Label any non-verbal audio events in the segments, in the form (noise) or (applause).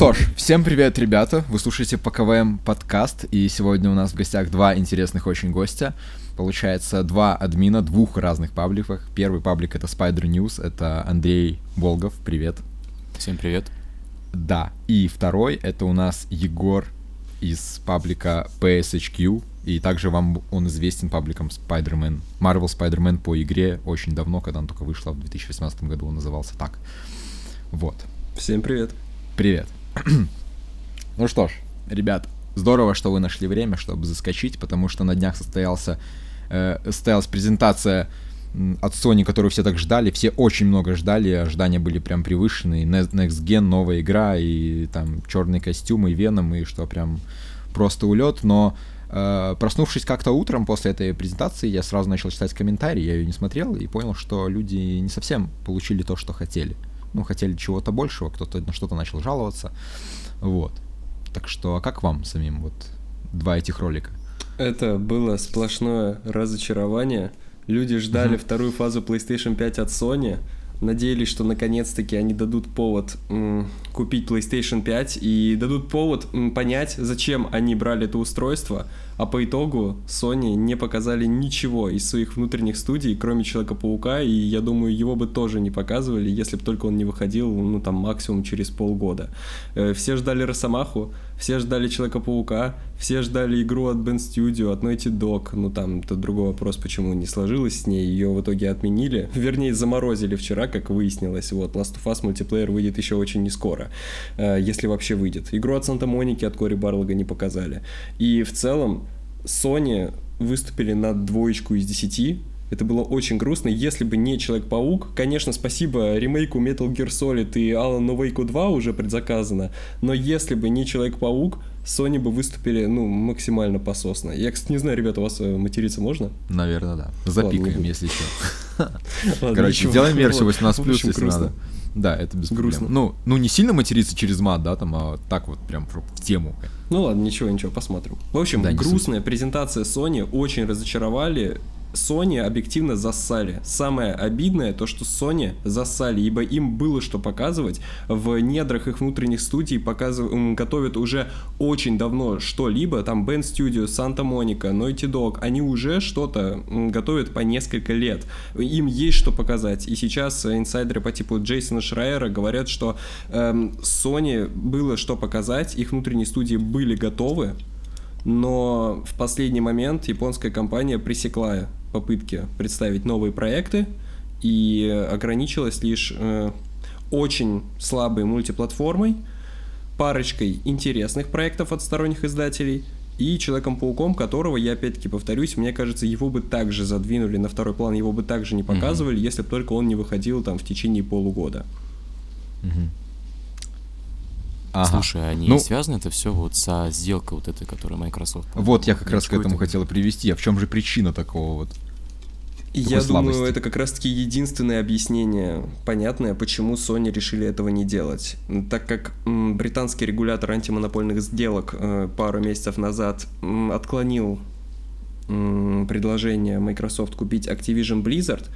что ж, всем привет, ребята. Вы слушаете ПКВМ подкаст, и сегодня у нас в гостях два интересных очень гостя. Получается, два админа двух разных пабликов. Первый паблик — это Spider News, это Андрей Волгов, привет. Всем привет. Да, и второй — это у нас Егор из паблика PSHQ, и также вам он известен пабликом Spider-Man, Marvel Spider-Man по игре очень давно, когда он только вышла в 2018 году, он назывался так. Вот. Всем привет. Привет. (clears throat) ну что ж, ребят, здорово, что вы нашли время, чтобы заскочить, потому что на днях состоялся, э, состоялась презентация от Sony, которую все так ждали, все очень много ждали, ожидания были прям превышены, Next Gen, новая игра, и там черные костюмы, и Веном, и что прям просто улет, но э, проснувшись как-то утром после этой презентации, я сразу начал читать комментарии, я ее не смотрел, и понял, что люди не совсем получили то, что хотели ну, хотели чего-то большего, кто-то на что-то начал жаловаться, вот. Так что, а как вам самим вот два этих ролика? Это было сплошное разочарование. Люди ждали mm-hmm. вторую фазу PlayStation 5 от Sony, надеялись, что наконец-таки они дадут повод м, купить PlayStation 5 и дадут повод понять, зачем они брали это устройство, а по итогу Sony не показали ничего из своих внутренних студий, кроме Человека-паука, и я думаю, его бы тоже не показывали, если бы только он не выходил, ну там максимум через полгода. Э, все ждали Росомаху, все ждали Человека-паука, все ждали игру от Ben Studio, от Naughty Dog, ну там это другой вопрос, почему не сложилось с ней, ее в итоге отменили, (laughs) вернее заморозили вчера, как выяснилось, вот Last of Us мультиплеер выйдет еще очень не скоро, э, если вообще выйдет. Игру от Санта-Моники от Кори Барлога не показали. И в целом Sony выступили на двоечку из десяти. Это было очень грустно. Если бы не Человек-паук, конечно, спасибо ремейку Metal Gear Solid и Alan Wake 2 уже предзаказано, но если бы не Человек-паук, Sony бы выступили, ну, максимально пососно. Я, кстати, не знаю, ребята, у вас э, материться можно? Наверное, да. Запикаем, если что. (laughs) Короче, сделаем версию 18+, если надо. Да, это без Грустно. Ну, ну, не сильно материться через мат, да, там, а так вот прям в тему. Ну ладно, ничего, ничего, посмотрим. В общем, да, грустная презентация Sony очень разочаровали. Sony объективно засали. Самое обидное то, что Sony засали, ибо им было что показывать. В недрах их внутренних студий показыв... готовят уже очень давно что-либо. Там Band Studio, Santa Monica, Naughty Dog. Они уже что-то готовят по несколько лет. Им есть что показать. И сейчас инсайдеры по типу Джейсона Шрайера говорят, что эм, Sony было что показать, их внутренние студии были готовы, но в последний момент японская компания пресекла попытки представить новые проекты и ограничилась лишь э, очень слабой мультиплатформой, парочкой интересных проектов от сторонних издателей и Человеком-пауком, которого, я опять-таки повторюсь, мне кажется, его бы также задвинули на второй план, его бы также не показывали, mm-hmm. если бы только он не выходил там в течение полугода. Mm-hmm. Ага. Слушай, а не ну, связано это все вот со сделкой вот этой, которую Microsoft... Вот я как раз к этому хотел привести. А в чем же причина такого вот? Я слабости? думаю, это как раз-таки единственное объяснение понятное, почему Sony решили этого не делать. Так как м, британский регулятор антимонопольных сделок э, пару месяцев назад м, отклонил м, предложение Microsoft купить Activision Blizzard,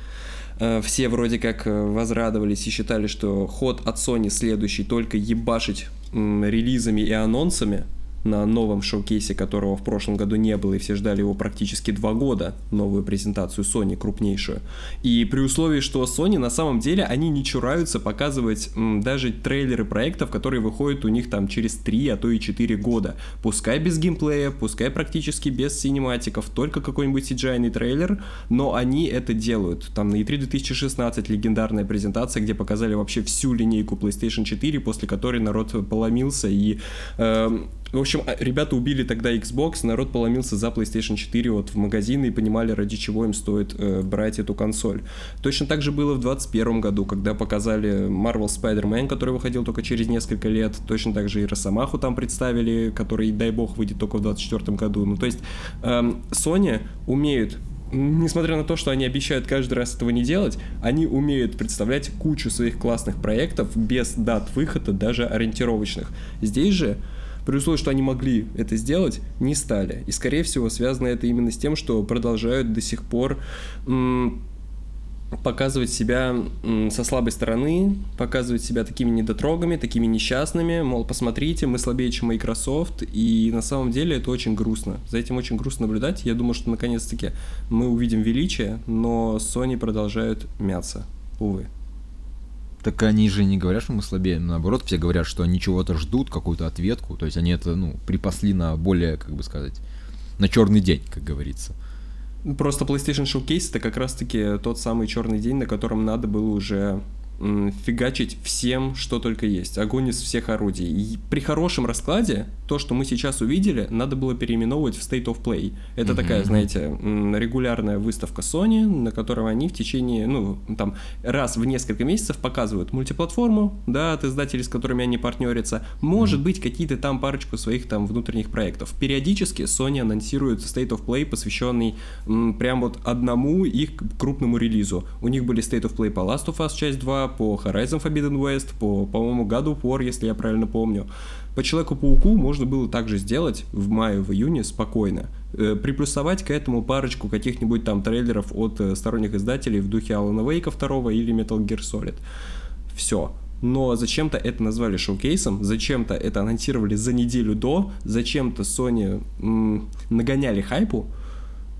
Э, все вроде как э, возрадовались и считали, что ход от Sony следующий только ебашить релизами и анонсами, на новом шоу-кейсе, которого в прошлом году не было, и все ждали его практически два года, новую презентацию Sony, крупнейшую. И при условии, что Sony на самом деле, они не чураются показывать м, даже трейлеры проектов, которые выходят у них там через 3, а то и 4 года. Пускай без геймплея, пускай практически без синематиков, только какой-нибудь CGI трейлер, но они это делают. Там на E3 2016 легендарная презентация, где показали вообще всю линейку PlayStation 4, после которой народ поломился и э, в общем, а, ребята убили тогда Xbox, народ поломился за PlayStation 4 вот в магазины и понимали, ради чего им стоит э, брать эту консоль. Точно так же было в 2021 году, когда показали Marvel Spider-Man, который выходил только через несколько лет. Точно так же и Росомаху там представили, который, дай бог, выйдет только в 2024 году. Ну, то есть эм, Sony умеют несмотря на то, что они обещают каждый раз этого не делать, они умеют представлять кучу своих классных проектов без дат выхода, даже ориентировочных. Здесь же при условии, что они могли это сделать, не стали. И, скорее всего, связано это именно с тем, что продолжают до сих пор показывать себя со слабой стороны, показывать себя такими недотрогами, такими несчастными, мол, посмотрите, мы слабее, чем Microsoft, и на самом деле это очень грустно. За этим очень грустно наблюдать. Я думаю, что наконец-таки мы увидим величие, но Sony продолжают мяться, увы. Так они же не говорят, что мы слабее, наоборот, все говорят, что они чего-то ждут, какую-то ответку, то есть они это, ну, припасли на более, как бы сказать, на черный день, как говорится. Просто PlayStation Showcase это как раз-таки тот самый черный день, на котором надо было уже фигачить всем, что только есть. Огонь из всех орудий. И при хорошем раскладе, то, что мы сейчас увидели, надо было переименовывать в State of Play. Это mm-hmm. такая, знаете, регулярная выставка Sony, на которой они в течение, ну, там, раз в несколько месяцев показывают мультиплатформу, да, от издателей, с которыми они партнерятся. Может mm-hmm. быть, какие-то там парочку своих там внутренних проектов. Периодически Sony анонсирует State of Play, посвященный м, прям вот одному их крупному релизу. У них были State of Play по Last of Us часть 2, по Horizon Forbidden West, по, по-моему, God of War, если я правильно помню. По Человеку-пауку можно было также сделать в мае, в июне спокойно. Э, приплюсовать к этому парочку каких-нибудь там трейлеров от э, сторонних издателей в духе Алана Вейка 2 или Metal Gear Solid. Все. Но зачем-то это назвали шоу-кейсом, зачем-то это анонсировали за неделю до, зачем-то Sony м- нагоняли хайпу,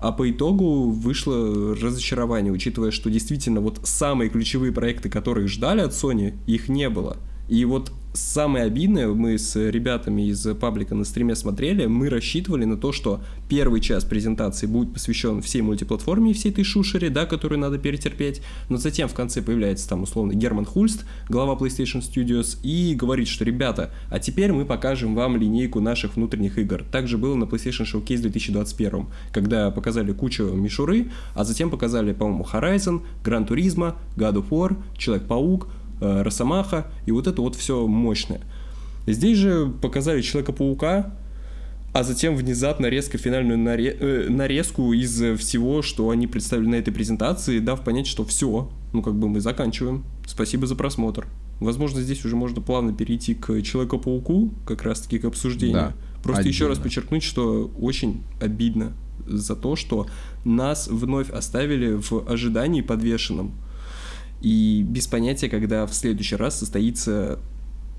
а по итогу вышло разочарование, учитывая, что действительно вот самые ключевые проекты, которых ждали от Sony, их не было. И вот самое обидное, мы с ребятами из паблика на стриме смотрели, мы рассчитывали на то, что первый час презентации будет посвящен всей мультиплатформе и всей этой шушере, да, которую надо перетерпеть, но затем в конце появляется там условно Герман Хульст, глава PlayStation Studios, и говорит, что ребята, а теперь мы покажем вам линейку наших внутренних игр. Также было на PlayStation Showcase 2021, когда показали кучу мишуры, а затем показали, по-моему, Horizon, Gran Turismo, God of War, Человек-паук, Росомаха, и вот это вот все мощное. Здесь же показали Человека-паука, а затем внезапно резко финальную наре- э, нарезку из всего, что они представили на этой презентации, дав понять, что все, ну как бы мы заканчиваем. Спасибо за просмотр. Возможно, здесь уже можно плавно перейти к Человеку-пауку, как раз-таки к обсуждению. Да, Просто отдельно. еще раз подчеркнуть, что очень обидно за то, что нас вновь оставили в ожидании подвешенном и без понятия, когда в следующий раз состоится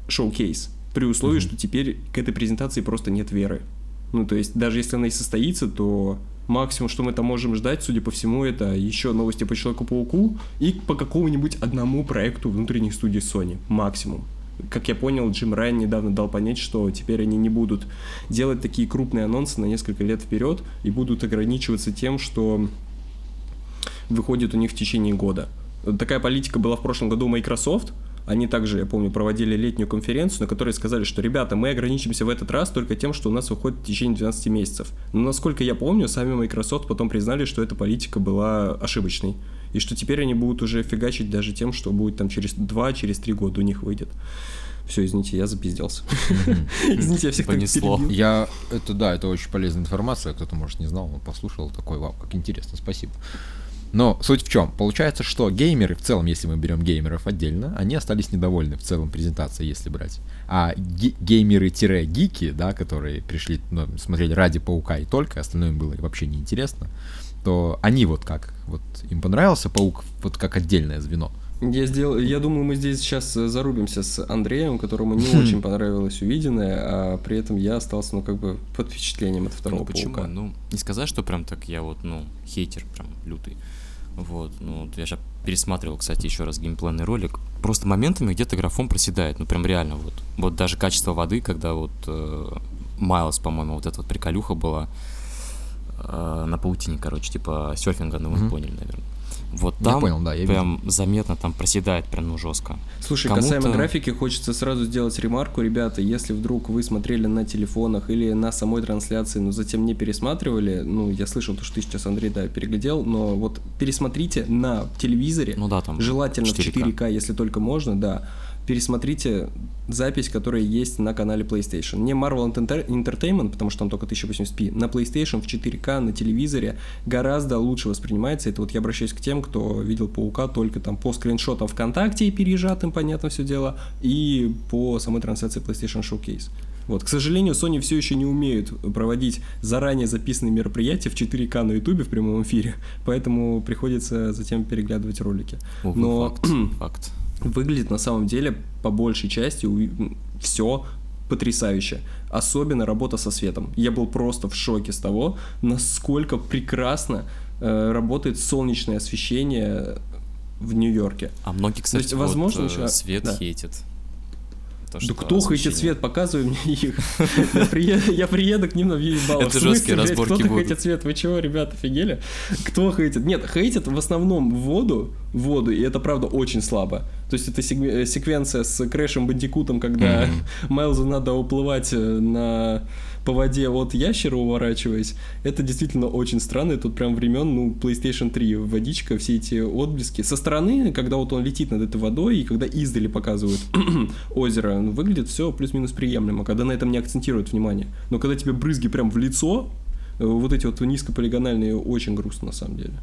шоу-кейс, при условии, mm-hmm. что теперь к этой презентации просто нет веры. Ну, то есть, даже если она и состоится, то максимум, что мы там можем ждать, судя по всему, это еще новости по Человеку-пауку и по какому-нибудь одному проекту внутренних студий Sony. Максимум. Как я понял, Джим Райан недавно дал понять, что теперь они не будут делать такие крупные анонсы на несколько лет вперед и будут ограничиваться тем, что выходит у них в течение года. Такая политика была в прошлом году у Microsoft. Они также, я помню, проводили летнюю конференцию, на которой сказали, что, ребята, мы ограничимся в этот раз только тем, что у нас выходит в течение 12 месяцев. Но, насколько я помню, сами Microsoft потом признали, что эта политика была ошибочной. И что теперь они будут уже фигачить даже тем, что будет там через 2, через 3 года у них выйдет. Все, извините, я запизделся. (laughs) Извините, я всех Понесло. Я, это да, это очень полезная информация, кто-то, может, не знал, он послушал, такой, вау, как интересно, спасибо. Но суть в чем? Получается, что геймеры, в целом, если мы берем геймеров отдельно, они остались недовольны в целом презентацией, если брать. А геймеры-гики, да, которые пришли ну, смотреть ради Паука и только, остальное им было вообще неинтересно, то они вот как, вот им понравился Паук вот как отдельное звено. Я, сделал, я думаю, мы здесь сейчас зарубимся с Андреем, которому не очень понравилось увиденное, а при этом я остался, ну, как бы под впечатлением от второго ну, почему? Паука. Ну, не сказать, что прям так я вот, ну, хейтер прям лютый. Вот, ну, я сейчас пересматривал, кстати, еще раз геймплейный ролик. Просто моментами где-то графон проседает, ну, прям реально вот. Вот даже качество воды, когда вот э, Майлз, по-моему, вот эта вот приколюха была э, на паутине, короче, типа серфинга, ну, вы mm-hmm. поняли, наверное. Вот там я понял, да, я прям видел. заметно там проседает прям ну жестко. Слушай, Кому-то... касаемо графики, хочется сразу сделать ремарку, ребята, если вдруг вы смотрели на телефонах или на самой трансляции, но затем не пересматривали, ну, я слышал то, что ты сейчас, Андрей, да, переглядел, но вот пересмотрите на телевизоре, ну да, там желательно 4К. в 4К, если только можно, да, пересмотрите запись, которая есть на канале PlayStation. Не Marvel Entertainment, потому что там только 1080p, на PlayStation в 4К на телевизоре гораздо лучше воспринимается. Это вот я обращаюсь к тем, кто видел Паука только там по скриншотам ВКонтакте и пережатым, понятно все дело, и по самой трансляции PlayStation Showcase. Вот, к сожалению, Sony все еще не умеют проводить заранее записанные мероприятия в 4К на YouTube в прямом эфире, (laughs) поэтому приходится затем переглядывать ролики. Увы, Но факт, (clears throat) факт. Выглядит на самом деле по большей части все потрясающе. Особенно работа со светом. Я был просто в шоке с того, насколько прекрасно э, работает солнечное освещение в Нью-Йорке. А многие, кстати, есть, возможно, вот, еще- э, свет да. хейтят. То, Да кто хоть цвет, показывай мне (laughs) их. Я (laughs) приеду, я приеду к ним на въебало. Это жесткие разборки Кто-то хейтит цвет, вы чего, ребята, офигели? Кто хейтит? Нет, хейтит в основном воду, воду, и это правда очень слабо. То есть это э, секвенция с Крэшем Бандикутом, когда (laughs) Майлзу надо уплывать э, на по воде от ящера уворачиваясь, это действительно очень странно. И Тут прям времен, ну, PlayStation 3 водичка, все эти отблески. Со стороны, когда вот он летит над этой водой, и когда издали показывают (clears throat) озеро, ну, выглядит все плюс-минус приемлемо, когда на этом не акцентируют внимание. Но когда тебе брызги прям в лицо, э, вот эти вот низкополигональные, очень грустно на самом деле.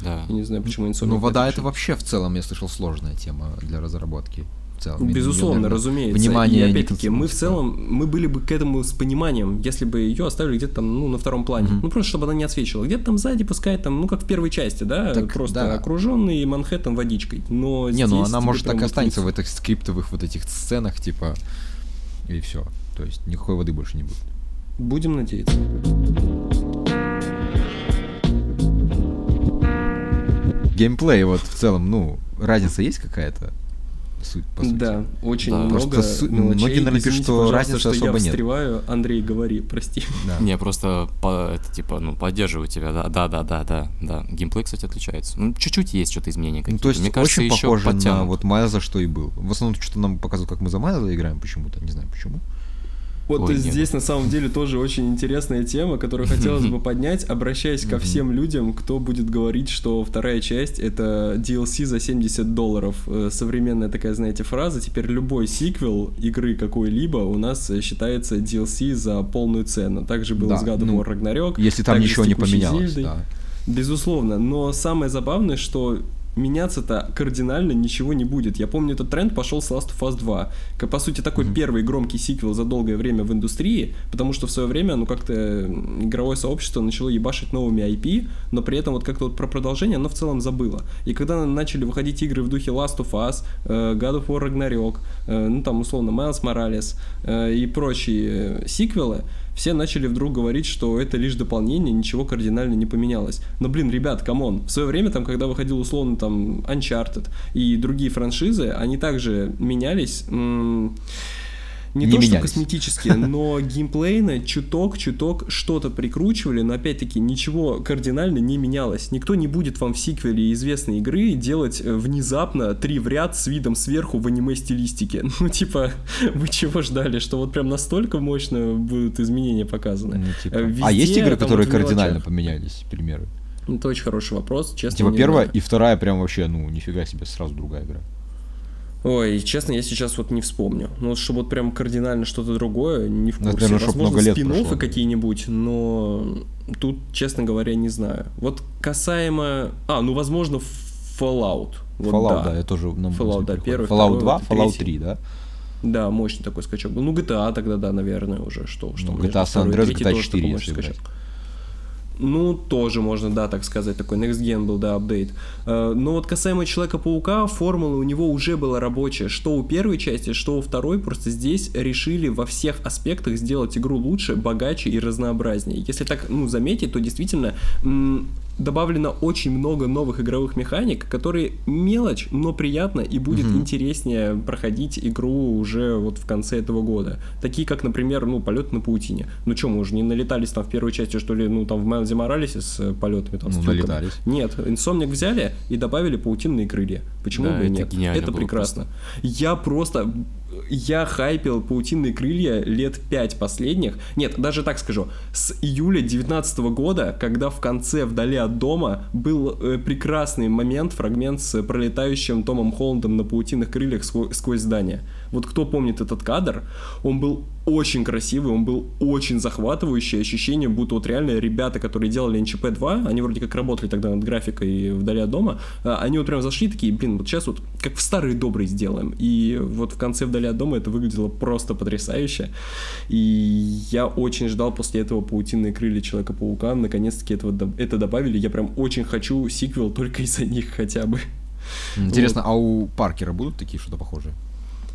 Да. Я не знаю, почему Insomniac Ну, вода это вообще в целом, я слышал, сложная тема для разработки. Целом. решили. Безусловно, Наверное, разумеется. Внимание и опять-таки, мы в целом, мы были бы к этому с пониманием, если бы ее оставили где-то там, ну, на втором плане. Мгм. Ну, просто чтобы она не отсвечивала. Где-то там сзади, пускай там, ну, как в первой части, да, Так, просто да. окруженный Манхэттен водичкой. Но Не, ну она может так останется в этих скриптовых вот этих сценах, типа, и все. То есть никакой воды больше не будет. Будем надеяться. Геймплей, вот в целом, ну, разница есть какая-то? Суть, по сути. Да, очень Да. много Просто су- мелочей. многие, наверное, пишут, что разницы что особо я нет. встреваю. Андрей, говори, прости. Да. Не, просто по, это типа, ну, поддерживаю тебя, да, да, да, да, да, да. Геймплей, кстати, отличается. Ну, чуть-чуть есть что-то изменения Ну, какие-то. то есть Мне кажется, очень еще похоже на подтянут. вот Майлза, что и был. В основном что-то нам показывают, как мы за Майлза играем почему-то, не знаю почему. Вот Ой, и нет. здесь на самом деле тоже очень интересная тема, которую хотелось бы (laughs) поднять, обращаясь ко всем людям, кто будет говорить, что вторая часть это DLC за 70 долларов. Э, Современная такая, знаете, фраза. Теперь любой сиквел игры какой-либо у нас э, считается DLC за полную цену. Также было Да, с God of ну, War Ragnarok. Если там ничего не поменялось, да. Безусловно, но самое забавное, что меняться-то кардинально ничего не будет. Я помню, этот тренд пошел с Last of Us 2. Как, по сути, такой Мгм. первый громкий сиквел за долгое время в индустрии, потому что в свое время, ну, как-то игровое сообщество начало ебашить новыми IP, но при этом вот как-то вот про продолжение оно в целом забыло. И когда начали выходить игры в духе Last of Us, э, God of War Ragnarok, э, ну, там, условно, Miles Morales э, и прочие сиквелы, все начали вдруг говорить, что это лишь дополнение, ничего кардинально не поменялось. Но, блин, ребят, come on, в свое время, там, когда выходил условно там Uncharted и другие франшизы, они также менялись. м, не, Не то, что менялись. косметически, (laughs) но геймплейно чуток-чуток что-то прикручивали, но опять-таки ничего кардинально не менялось. Никто не будет вам в сиквеле известной игры делать э, внезапно три в ряд с видом сверху в аниме-стилистике. (laughs) Ну, типа, вы чего ждали, что вот прям настолько мощно будут изменения показаны? Ну, типа. Э, а есть везде игры, там которые вот кардинально мелочах. поменялись, примеры? Это очень хороший вопрос, честно. Типа первая и вторая прям вообще, ну, нифига себе, сразу другая игра. Ой, честно, я сейчас вот не вспомню. Ну, вот чтобы вот прям кардинально что-то другое, не в Ну, курсе. наверное, Возможно, много лет спин-оффы прошло. какие-нибудь, но тут, честно говоря, не знаю. Вот касаемо... А, ну, возможно, Fallout. Вот Fallout, да. да, я тоже на мысли Fallout, да, первый, Fallout второй, 2, вот Fallout третий. 3, да? Да, мощный такой скачок был. Ну, GTA тогда, да, наверное, уже. Что, что Ну, GTA San второй Andreas, GTA тоже 4, такой если брать. Ну, тоже можно, да, так сказать, такой Next Gen был, да, апдейт. Э, Но вот касаемо Человека-паука, формула у него уже была рабочая. Что у первой части, что у второй, просто здесь решили во всех аспектах сделать игру лучше, богаче и разнообразнее. Если так, ну, заметить, то действительно добавлено очень много новых игровых механик, которые мелочь, но приятно и будет Мгм. интереснее проходить игру уже вот в конце этого года. Такие как, например, ну, полет на паутине. Ну что, мы уже не налетались там в первой части, что ли, ну, там в Майлзе Моралесе с э, полетами, там, с Ну, трюками? налетались. Нет, Insomniac взяли и добавили паутинные крылья. Почему Да, бы и это нет? это было прекрасно. Я просто... Я хайпил паутинные крылья лет пять последних. Нет, даже так скажу. С июля 2019 года, когда в конце «Вдали от дома» был э, прекрасный момент, фрагмент с пролетающим Томом Холландом на паутинных крыльях скво- сквозь здание. Вот кто помнит этот кадр, он был очень красивый, он был очень захватывающий, ощущение, будто вот реально ребята, которые делали NCP 2, они вроде как работали тогда над графикой вдали от дома, а, они вот прям зашли такие, блин, вот сейчас вот как в старые добрые сделаем. И вот в конце вдали от дома это выглядело просто потрясающе. И я очень ждал после этого паутинные крылья Человека-паука, наконец-таки этого, это добавили, я прям очень хочу сиквел только из-за них хотя бы. Интересно, вот. а у Паркера будут такие что-то похожие?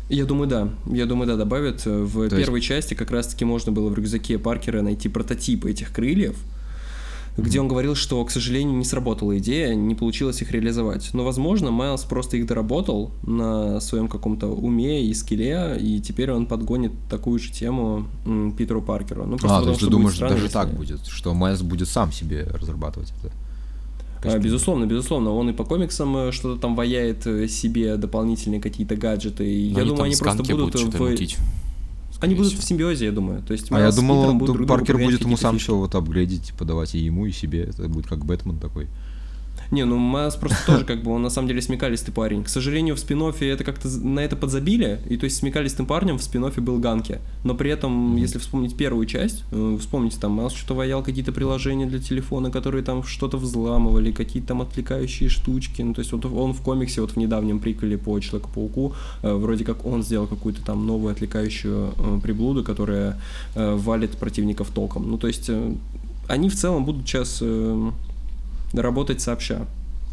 Я думаю, да. Я думаю, да, добавят. В То первой есть... части как раз-таки можно было в рюкзаке Паркера найти прототипы этих крыльев, mm-hmm. где он говорил, что, к сожалению, не сработала идея, не получилось их реализовать. Но, возможно, Майлз просто их доработал на своем каком-то уме и скилле, и теперь он подгонит такую же тему Питеру Паркеру. Ну, просто а, то есть ты думаешь, даже если... так будет, что Майлз будет сам себе разрабатывать это? Костюм. Безусловно, безусловно. Он и по комиксам э, что-то там ваяет э, себе дополнительные какие-то гаджеты. И я думаю, они просто будут в... Мутить. Они будут в симбиозе, я думаю. То есть, а я думал, Паркер будет ему сам все вот апгрейдить, типа давать и ему, и себе. Это будет как Бэтмен такой. Не, ну Майлз просто тоже как бы, он на самом деле смекалистый парень. К сожалению, в спин это как-то на это подзабили, и то есть смекалистым парнем в спин был Ганки. Но при этом, mm-hmm. если вспомнить первую часть, э, вспомните, там Майлз что-то ваял, какие-то приложения для телефона, которые там что-то взламывали, какие-то там отвлекающие штучки. Ну, то есть вот он в комиксе, вот в недавнем приколе по Человеку-пауку, э, вроде как он сделал какую-то там новую отвлекающую э, приблуду, которая валит противников током. Ну, то есть они в целом будут сейчас работать сообща.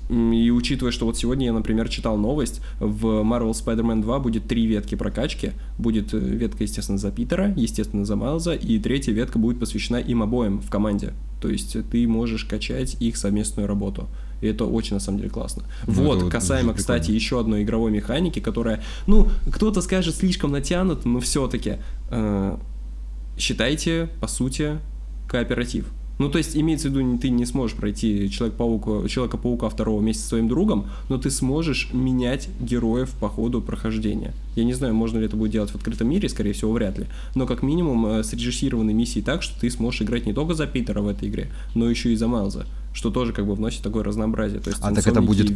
И учитывая, что вот сегодня я, например, читал новость, в Marvel Spider-Man 2 будет три ветки прокачки. Будет э, ветка, естественно, за Питера, естественно, за Майлза, и третья ветка будет посвящена им обоим в команде. То есть ты можешь качать их совместную работу. И это очень, на самом деле, классно. Ну, вот, вот касаемо, кстати, еще одной игровой механики, которая, ну, кто-то скажет, слишком натянут, но все-таки э, считайте, по сути, кооператив. Ну, то есть, имеется в виду, ты не сможешь пройти Человек-паука, Человека-паука второго вместе со своим другом, но ты сможешь менять героев по ходу прохождения. Я не знаю, можно ли это будет делать в открытом мире, скорее всего, вряд ли. Но как минимум э, срежиссированы миссии так, что ты сможешь играть не только за Питера в этой игре, но еще и за Майлза что тоже как бы вносит такое разнообразие. То есть а так это будет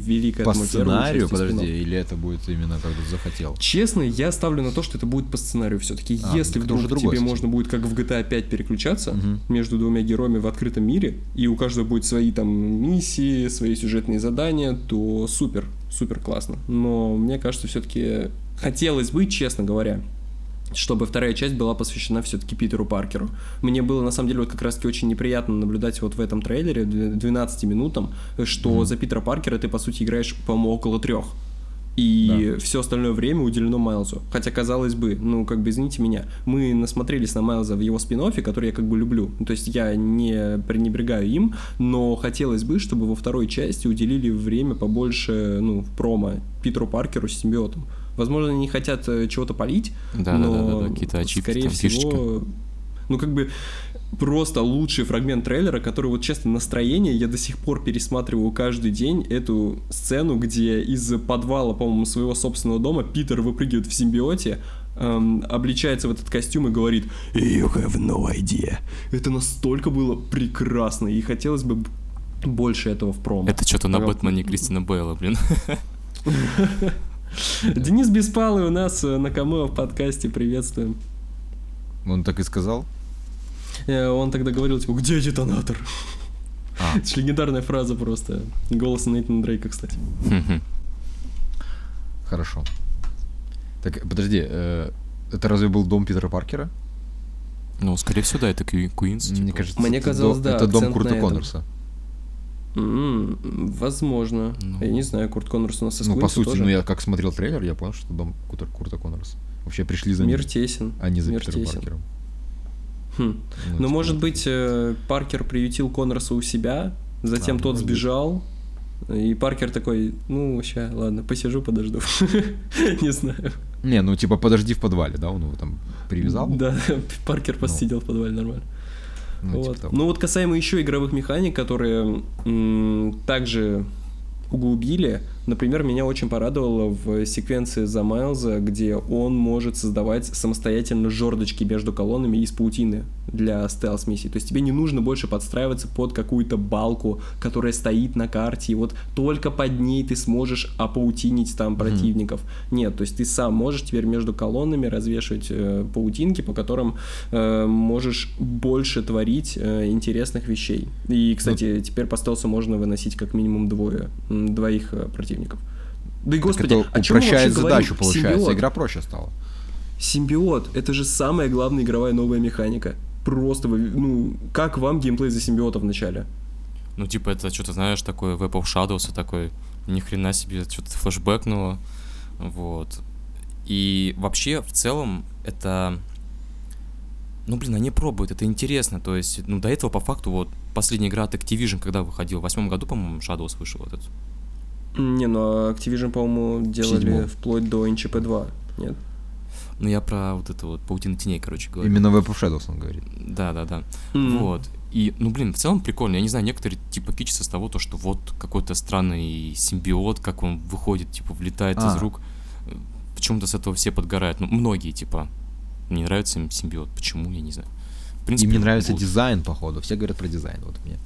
по сценарию, подожди, или это будет именно как ты захотел? Честно, я ставлю на то, что это будет по сценарию все-таки. А, Если вдруг тебе кстати. можно будет как в GTA 5 переключаться угу. между двумя героями в открытом мире, и у каждого будет свои там миссии, свои сюжетные задания, то супер, супер классно. Но мне кажется, все-таки хотелось бы, честно говоря, чтобы вторая часть была посвящена все-таки Питеру Паркеру. Мне было, на самом деле, вот как раз-таки очень неприятно наблюдать вот в этом трейлере 12 минутам, что mm-hmm. за Питера Паркера ты, по сути, играешь, по-моему, около трех. И да. все остальное время уделено Майлзу. Хотя, казалось бы, ну, как бы, извините меня, мы насмотрелись на Майлза в его спин который я как бы люблю. То есть я не пренебрегаю им, но хотелось бы, чтобы во второй части уделили время побольше, ну, в промо Питеру Паркеру с симбиотом. Возможно, они не хотят э, чего-то полить, да, но, да, да, да, какие-то ачивки, скорее там, всего, фишечка. ну, как бы, просто лучший фрагмент трейлера, который, вот честно, настроение, я до сих пор пересматриваю каждый день эту сцену, где из подвала, по-моему, своего собственного дома Питер выпрыгивает в симбиоте, эм, обличается в этот костюм и говорит «You have no idea». Это настолько было прекрасно, и хотелось бы больше этого в промо. Это что-то на Бэтмене Кристина Бейла, блин. (laughs) (laughs) Денис Беспалый у нас э, на камео в подкасте, приветствуем. Он так и сказал? Э, он тогда говорил, типа, где детонатор? А. (laughs) Это легендарная фраза просто. Голос Нейтана Дрейка, кстати. Хорошо. Так, подожди, э, это разве был дом Питера Паркера? Ну, скорее всего, да, это Куинс. Мне типа. кажется, Мне казалось, да. Это дом Курта Коннорса. Mm, возможно. Ну, я не знаю, Курт Коннорс у нас Ну, по сути, тоже. ну я как смотрел трейлер, я понял, что дом Курта, Курта Коннорса. Вообще пришли за Мир ним. тесен. А не за Мир Питером тесен. Паркером. Хм. Ну, ну типа, может быть, э, Паркер приютил Коннорса у себя, затем а, тот сбежал, быть. и Паркер такой, ну, вообще, ладно, посижу, подожду. (laughs) не знаю. Не, ну, типа, подожди в подвале, да, он его там привязал? Да, (laughs) Паркер ну. посидел в подвале нормально. Ну, вот. Типа ну вот касаемо еще игровых механик, которые м- также углубили, например, меня очень порадовало в секвенции за Майлза, где он может создавать самостоятельно жердочки между колоннами из паутины. Для стелс-миссий. То есть тебе не нужно больше подстраиваться под какую-то балку, которая стоит на карте, и вот только под ней ты сможешь опаутинить там противников. Mm-hmm. Нет, то есть ты сам можешь теперь между колоннами развешивать э, паутинки, по которым э, можешь больше творить э, интересных вещей. И, кстати, mm-hmm. теперь по стелсу можно выносить как минимум двое, двоих э, противников. Да и господи, это о чем упрощает задачу, говорим? получается, Симбиот. игра проще стала. Симбиот — это же самая главная игровая новая механика. Просто, ну, как вам геймплей за симбиота в начале? Ну, типа, это что-то, знаешь, такое Web of Shadows, такой, ни хрена себе, что-то флешбэкнуло, вот. И вообще, в целом, это... Ну, блин, они пробуют, это интересно, то есть, ну, до этого, по факту, вот, последняя игра от Activision, когда выходил, в восьмом году, по-моему, Shadows вышел этот. Не, ну, Activision, по-моему, делали Седьмом. вплоть до NCP 2, нет? Ну, я про вот это вот паутину теней, короче говоря. Именно Web of Shadows он говорит. Да, да, да. Mm. Вот. И, ну, блин, в целом прикольно. Я не знаю, некоторые, типа, кичатся с того, то, что вот какой-то странный симбиот, как он выходит, типа, влетает а. из рук. Почему-то с этого все подгорают. Ну, многие, типа, мне нравится симбиот. Почему, я не знаю. В принципе, И мне нравится вот. дизайн, походу. Все говорят про дизайн. Вот мне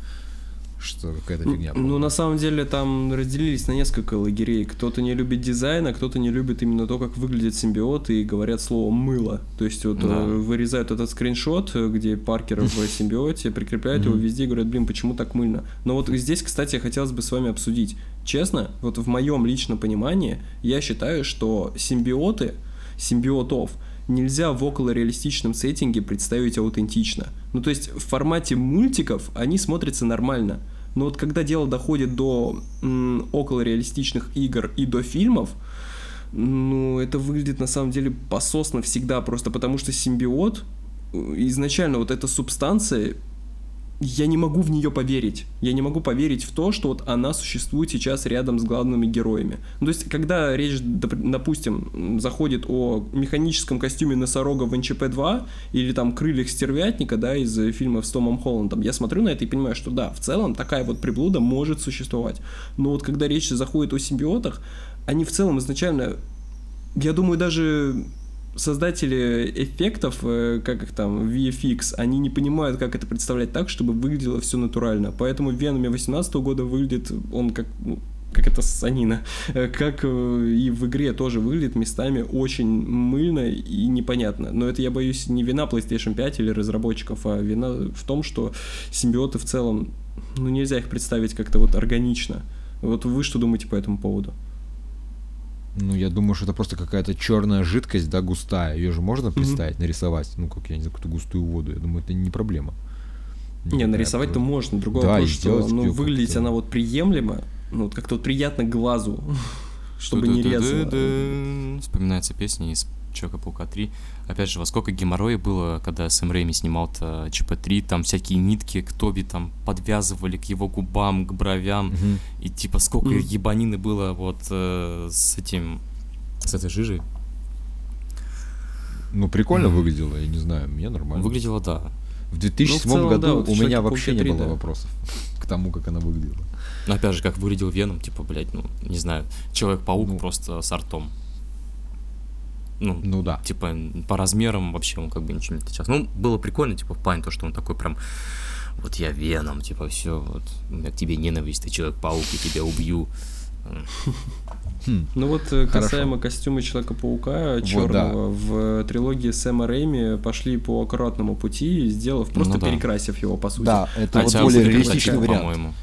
что какая-то фигня. Ну, ну, на самом деле, там разделились на несколько лагерей. Кто-то не любит дизайн, а кто-то не любит именно то, как выглядит симбиот, и говорят слово «мыло». То есть вот да. Э, вырезают этот скриншот, где Паркер в (laughs) симбиоте, прикрепляют его везде и говорят, блин, почему так мыльно? Но вот здесь, кстати, хотелось бы с вами обсудить. Честно, вот в моем личном понимании, я считаю, что симбиоты, симбиотов – нельзя в околореалистичном сеттинге представить аутентично. Ну, то есть в формате мультиков они смотрятся нормально – но вот когда дело доходит до м, около реалистичных игр и до фильмов, ну, это выглядит на самом деле пососно всегда, просто потому что симбиот, э, изначально вот эта субстанция я не могу в нее поверить. Я не могу поверить в то, что вот она существует сейчас рядом с главными героями. Ну, то есть, когда речь, допустим, заходит о механическом костюме носорога в НЧП-2 или там крыльях стервятника, да, из фильмов с Томом Холландом, я смотрю на это и понимаю, что да, в целом такая вот приблуда может существовать. Но вот когда речь заходит о симбиотах, они в целом изначально, я думаю, даже создатели эффектов, э, как их там, VFX, они не понимают, как это представлять так, чтобы выглядело все натурально. Поэтому в Веноме 18 года выглядит он как ну, как это санина, э, как э, и в игре тоже выглядит местами очень мыльно и непонятно. Но это, я боюсь, не вина PlayStation 5 или разработчиков, а вина в том, что симбиоты в целом, ну нельзя их представить как-то вот органично. Вот вы что думаете по этому поводу? Ну, я думаю, что это просто какая-то черная жидкость, да, густая. Ее же можно представить, mm-hmm. нарисовать, ну, как, я не знаю, какую-то густую воду. Я думаю, это не проблема. Не, не нарисовать-то можно. Другое да, вопрос, что ну, выглядеть она вот приемлемо, ну, вот как-то вот приятно глазу, (laughs) чтобы не резало. Вспоминается песня из Человека-паука 3. Опять же, во сколько геморроя было, когда Сэм Рэйми снимал ЧП-3, там всякие нитки к Тоби там подвязывали к его губам, к бровям, угу. и типа сколько угу. ебанины было вот э, с этим, с этой жижей. Ну, прикольно mm. выглядело, я не знаю, мне нормально. Выглядело, да. В 2007 ну, в целом, году да, вот у меня вообще не было да. вопросов (laughs) к тому, как она выглядела. Ну, опять же, как выглядел Веном, типа, блядь, ну, не знаю, Человек-паук ну, просто с артом. Ну, ну да. Типа, по размерам вообще он как бы ничего не отличался. Ну, было прикольно, типа, в плане то, что он такой прям, вот я Веном, типа, все, вот, у меня к тебе ненависть, ты Человек-паук, я тебя убью. Хм. Ну вот э, касаемо костюма Человека-паука черного, вот, да. в трилогии Сэма Рэйми пошли по аккуратному пути, сделав просто ну, да. перекрасив его по сути. Да, это Хотя вот более реалистичный вариант. По-моему.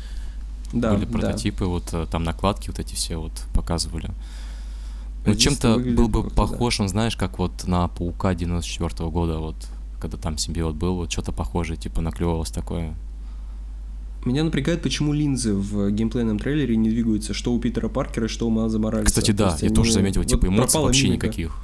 Да, Были прототипы, вот э, там накладки вот эти все вот показывали. Ну, чем-то был бы похож, да. он, знаешь, как вот на Паука 94 -го года, вот, когда там симбиот был, вот что-то похожее, типа, наклевалось такое. Меня напрягает, почему линзы в геймплейном трейлере не двигаются, что у Питера Паркера, что у Маза Моралеса. Кстати, да, я тоже заметил, типа, вот эмоций вообще мимика. никаких.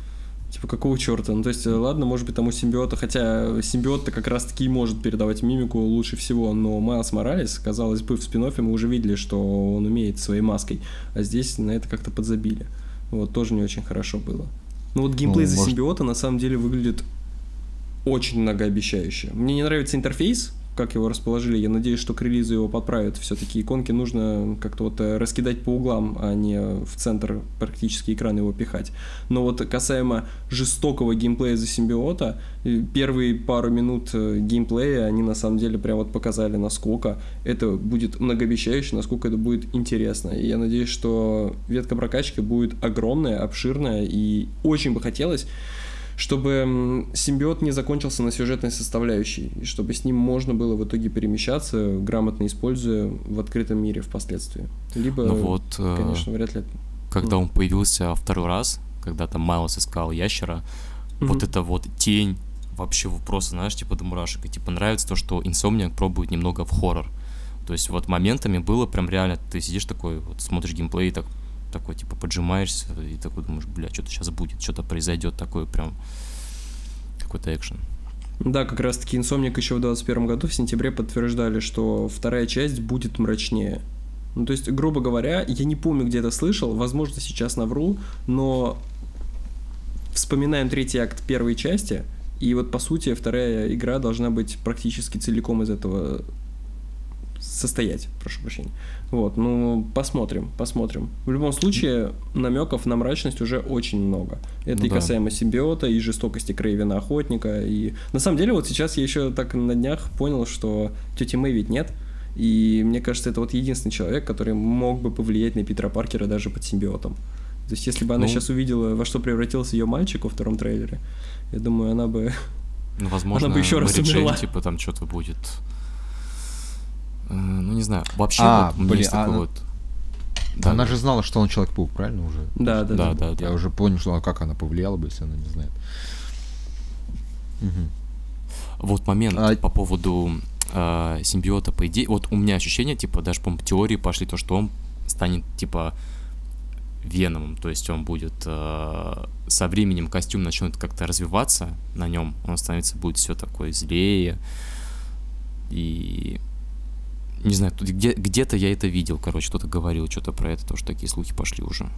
Типа, какого черта? Ну, то есть, ладно, может быть, там у симбиота, хотя симбиот-то как раз-таки может передавать мимику лучше всего, но Майлз Моралес, казалось бы, в спин мы уже видели, что он умеет своей маской, а здесь на это как-то подзабили. Вот, тоже не очень хорошо было. Ну вот геймплей ну, за может... симбиота на самом деле выглядит очень многообещающе. Мне не нравится интерфейс, как его расположили. Я надеюсь, что к релизу его подправят. Все-таки иконки нужно как-то вот э, раскидать по углам, а не в центр практически экрана его пихать. Но вот касаемо жестокого геймплея за симбиота, э, первые пару минут э, геймплея, они на самом деле прям вот показали, насколько это будет многообещающе, насколько это будет интересно. И я надеюсь, что ветка прокачки будет огромная, обширная, и очень бы хотелось чтобы симбиот не закончился на сюжетной составляющей, и чтобы с ним можно было в итоге перемещаться, грамотно используя в открытом мире впоследствии. Либо, ну вот, э, конечно, вряд ли... Когда он появился второй раз, когда там Майлз искал ящера, mm-hmm. вот эта вот тень вообще просто, знаешь, типа до мурашек. И типа нравится то, что Insomniac пробует немного в хоррор. То есть вот моментами было прям реально, ты сидишь такой, вот смотришь геймплей и так такой, типа, поджимаешься и такой думаешь, бля, что-то сейчас будет, что-то произойдет такое прям, какой-то экшен. Да, как раз таки Insomniac еще в 2021 году в сентябре подтверждали, что вторая часть будет мрачнее. Ну, то есть, грубо говоря, я не помню, где это слышал, возможно, сейчас навру, но вспоминаем третий акт первой части, и вот, по сути, вторая игра должна быть практически целиком из этого состоять, прошу прощения. Вот, ну, посмотрим, посмотрим. В любом случае, намеков на мрачность уже очень много. Это ну, и касаемо да. симбиота, и жестокости Крейвена Охотника, и... На самом деле, вот сейчас я еще так на днях понял, что тети Мэй ведь нет, и мне кажется, это вот единственный человек, который мог бы повлиять на Питера Паркера даже под симбиотом. То есть, если бы она ну, сейчас увидела, во что превратился ее мальчик во втором трейлере, я думаю, она бы... Ну, (laughs) возможно, она бы еще раз умерла. типа, там что-то будет ну, не знаю. Вообще, а, вот, у меня блин, есть такой она... вот... Да, она да. же знала, что он Человек-паук, правильно уже? Да, да, да. да, да Я да. уже понял, что как она повлияла бы, если она не знает. Угу. Вот момент а... по поводу э, симбиота, по идее, вот у меня ощущение, типа, даже, по теории пошли то, что он станет, типа, Веномом, то есть он будет э, со временем костюм начнет как-то развиваться на нем, он становится будет все такое злее и не знаю, где, где-то я это видел, короче, кто-то говорил что-то про это, то, что такие слухи пошли уже.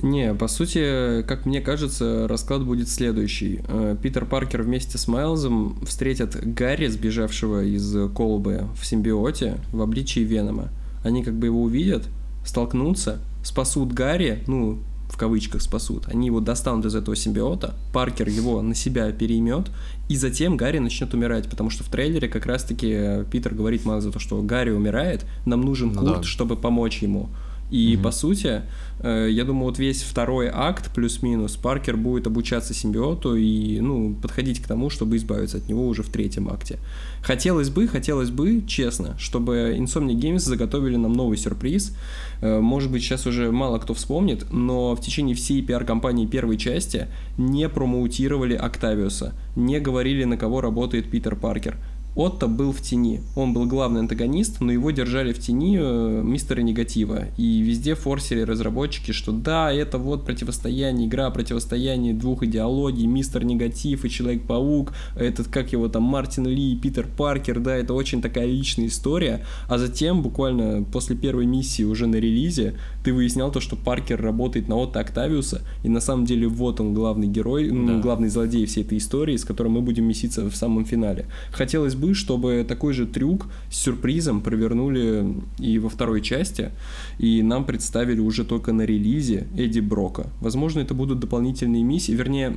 Не, по сути, как мне кажется, расклад будет следующий. Э, Питер Паркер вместе с Майлзом встретят Гарри, сбежавшего из Колбы в симбиоте, в обличии Венома. Они как бы его увидят, столкнутся, спасут Гарри, ну, в кавычках спасут, они его достанут из этого симбиота, Паркер его на себя переймет, и затем Гарри начнет умирать, потому что в трейлере как раз-таки Питер говорит то, что Гарри умирает, нам нужен ну, Курт, да. чтобы помочь ему. И угу. по сути, э, я думаю, вот весь второй акт плюс-минус Паркер будет обучаться симбиоту и ну подходить к тому, чтобы избавиться от него уже в третьем акте. Хотелось бы, хотелось бы, честно, чтобы Insomnia Games заготовили нам новый сюрприз. Э, может быть, сейчас уже мало кто вспомнит, но в течение всей пиар-компании первой части не промоутировали Октавиуса, не говорили, на кого работает Питер Паркер. Отто был в тени. Он был главный антагонист, но его держали в тени э, мистера негатива. И везде форсили разработчики, что да, это вот противостояние, игра противостояние двух идеологий, мистер негатив и Человек-паук, этот, как его там, Мартин Ли и Питер Паркер, да, это очень такая личная история. А затем, буквально после первой миссии уже на релизе, ты выяснял то, что Паркер работает на Отто Октавиуса, и на самом деле вот он главный герой, да. главный злодей всей этой истории, с которым мы будем меситься в самом финале. Хотелось бы, чтобы такой же трюк с сюрпризом провернули и во второй части, и нам представили уже только на релизе Эдди Брока. Возможно, это будут дополнительные миссии, вернее,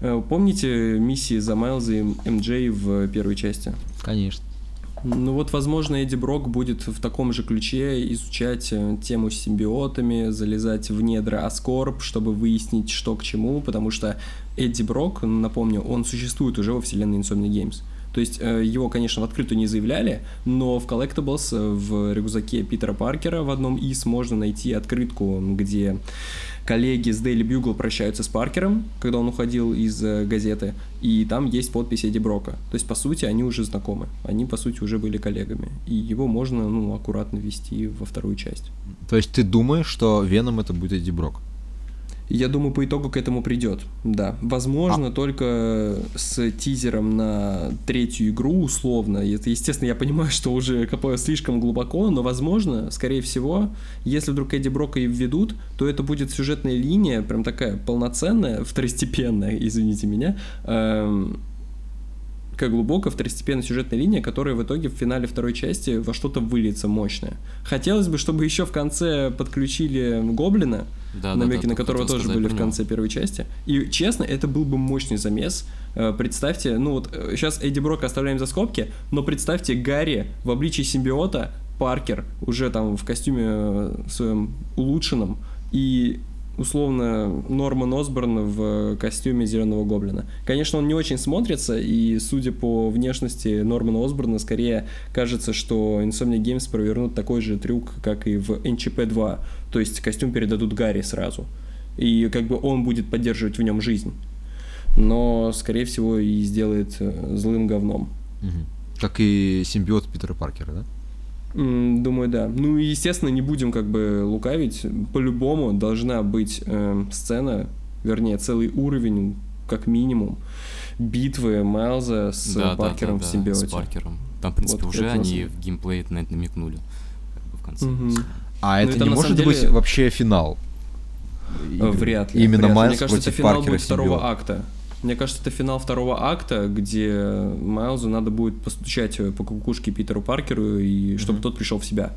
э, помните миссии за Майлза и МД в первой части? Конечно. Ну вот, возможно, Эдди Брок будет в таком же ключе изучать э, тему с симбиотами, залезать в недра Аскорб, чтобы выяснить, что к чему, потому что Эдди Брок, напомню, он существует уже во вселенной Insomnia Games. То есть э, его, конечно, в открытую не заявляли, но в Collectibles э, в рюкзаке Питера Паркера в одном из можно найти открытку, где коллеги с Daily Bugle прощаются с Паркером, когда он уходил из э, газеты, и там есть подпись Эдди Брока. То есть, по сути, они уже знакомы. Они, по сути, уже были коллегами. И его можно, ну, аккуратно ввести во вторую часть. То есть, ты думаешь, что Веном это будет Эдди Брок? Я думаю, по итогу к этому придет. Да. Возможно, а. только с тизером на третью игру, условно. Это, естественно, я понимаю, что уже копаю слишком глубоко, но возможно, скорее всего, если вдруг Эдди Брока и введут, то это будет сюжетная линия, прям такая полноценная, второстепенная, извините меня, эм, такая глубокая второстепенная сюжетная линия, которая в итоге в финале второй части во что-то выльется мощное. Хотелось бы, чтобы еще в конце подключили Гоблина, да, намеки да, да, на которого тоже были в конце первой части. И честно, это был бы мощный замес. Э, представьте, ну вот сейчас э, Эдди Брока оставляем за скобки, но представьте Гарри в обличии симбиота, Паркер уже там в костюме э, своем улучшенном, и условно Норман Осборн в костюме Зеленого Гоблина. Конечно, он не очень смотрится, и судя по внешности Нормана Осборна, скорее кажется, что Insomnia Games провернут такой же трюк, как и в NCP 2, то есть костюм передадут Гарри сразу, и как бы он будет поддерживать в нем жизнь, но, скорее всего, и сделает э, злым говном. Как и симбиот Питера Паркера, да? Думаю, да. Ну и, естественно, не будем как бы лукавить. По-любому должна быть э, сцена, вернее, целый уровень, как минимум, битвы Майлза с да, Паркером да, да, в симбиоте. С Паркером. Там, в принципе, вот уже они в геймплее на это намекнули. Как бы в конце. Угу. А ну, это, не может деле... быть вообще финал? Вряд ли. Именно вряд Майлз Мне кажется, это финал будет второго акта. Мне кажется, это финал второго акта, где Майлзу надо будет постучать по кукушке Питеру Паркеру, и чтобы mm-hmm. тот пришел в себя.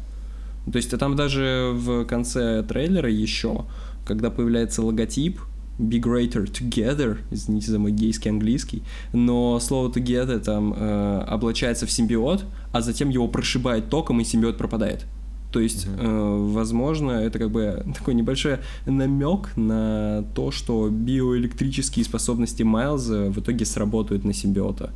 То есть, а там даже в конце трейлера еще, когда появляется логотип Be Greater Together, извините за мой гейский английский, но слово Together там э, облачается в симбиот, а затем его прошибает током, и симбиот пропадает. То есть, mm-hmm. э, возможно, это как бы такой небольшой намек на то, что биоэлектрические способности Майлза в итоге сработают на симбиота.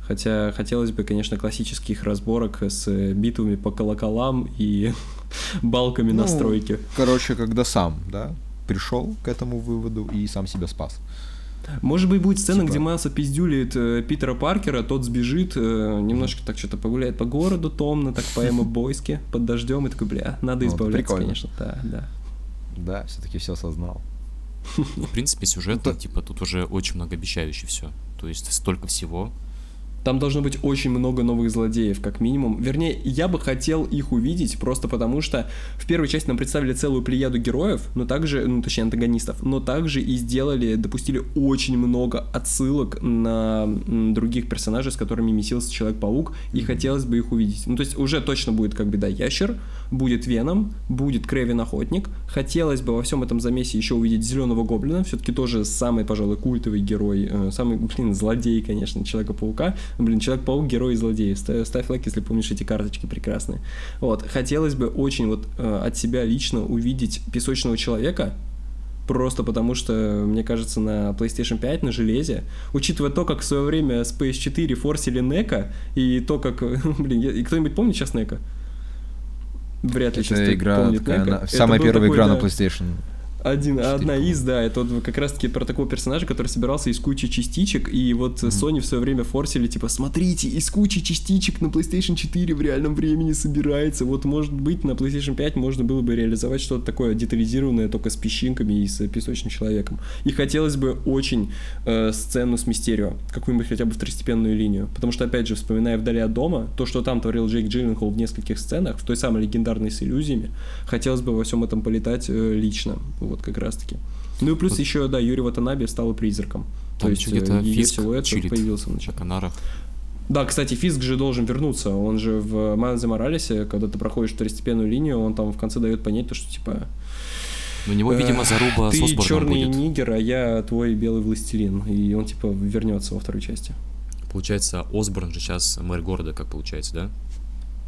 Хотя хотелось бы, конечно, классических разборок с битвами по колоколам и (laughs) балками ну, настройки. Короче, когда сам, да, пришел к этому выводу и сам себя спас. Может быть, будет сцена, типа... где Майлз опиздюлит э, Питера Паркера, тот сбежит, э, немножко так что-то погуляет по городу томно, так по (laughs) бойске под дождем, и такой, бля, надо ну, избавляться, прикольно. конечно, да, да. Да, все-таки все осознал. В принципе, сюжет, ну, типа, тут уже очень многообещающий все. То есть столько всего, там должно быть очень много новых злодеев, как минимум. Вернее, я бы хотел их увидеть, просто потому что в первой части нам представили целую плеяду героев, но также, ну, точнее, антагонистов, но также и сделали, допустили очень много отсылок на других персонажей, с которыми месился Человек-паук, и хотелось бы их увидеть. Ну, то есть уже точно будет, как бы, да, Ящер, будет Веном, будет Кревин Охотник. Хотелось бы во всем этом замесе еще увидеть Зеленого Гоблина, все-таки тоже самый, пожалуй, культовый герой, э, самый, блин, злодей, конечно, Человека-паука. Блин, Человек-паук герой и злодей. Ставь лайк, если помнишь эти карточки прекрасные. Вот, хотелось бы очень вот э, от себя лично увидеть песочного человека, просто потому что, мне кажется, на PlayStation 5 на железе, учитывая то, как в свое время с PS4 форсили Нека, и то, как, (laughs) блин, кто-нибудь помнит сейчас Нека? Вряд ли Это игра помнит такая, Нека. Самая первая игра да, на PlayStation один, одна из, да, это вот как раз-таки про такого персонажа, который собирался из кучи частичек, и вот mm-hmm. Sony в свое время форсили, типа, смотрите, из кучи частичек на PlayStation 4 в реальном времени собирается, вот, может быть, на PlayStation 5 можно было бы реализовать что-то такое детализированное только с песчинками и с песочным человеком. И хотелось бы очень э, сцену с Мистерио, какую-нибудь хотя бы второстепенную линию, потому что, опять же, вспоминая «Вдали от дома», то, что там творил Джейк Джилленхол в нескольких сценах, в той самой легендарной с иллюзиями, хотелось бы во всем этом полетать э, лично. Вот вот как раз-таки. Ну и плюс вот. еще, да, Юрий Ватанаби стал призраком. Там То есть где-то ее силуэт чилит появился на канарах. Да, кстати, Фиск же должен вернуться. Он же в Майлзе Моралесе, когда ты проходишь второстепенную линию, он там в конце дает понять то, что типа у него, видимо, заруба Ты черный будет. нигер, а я твой белый властелин. И он, типа, вернется во второй части. Получается, Осборн же сейчас мэр города, как получается, да?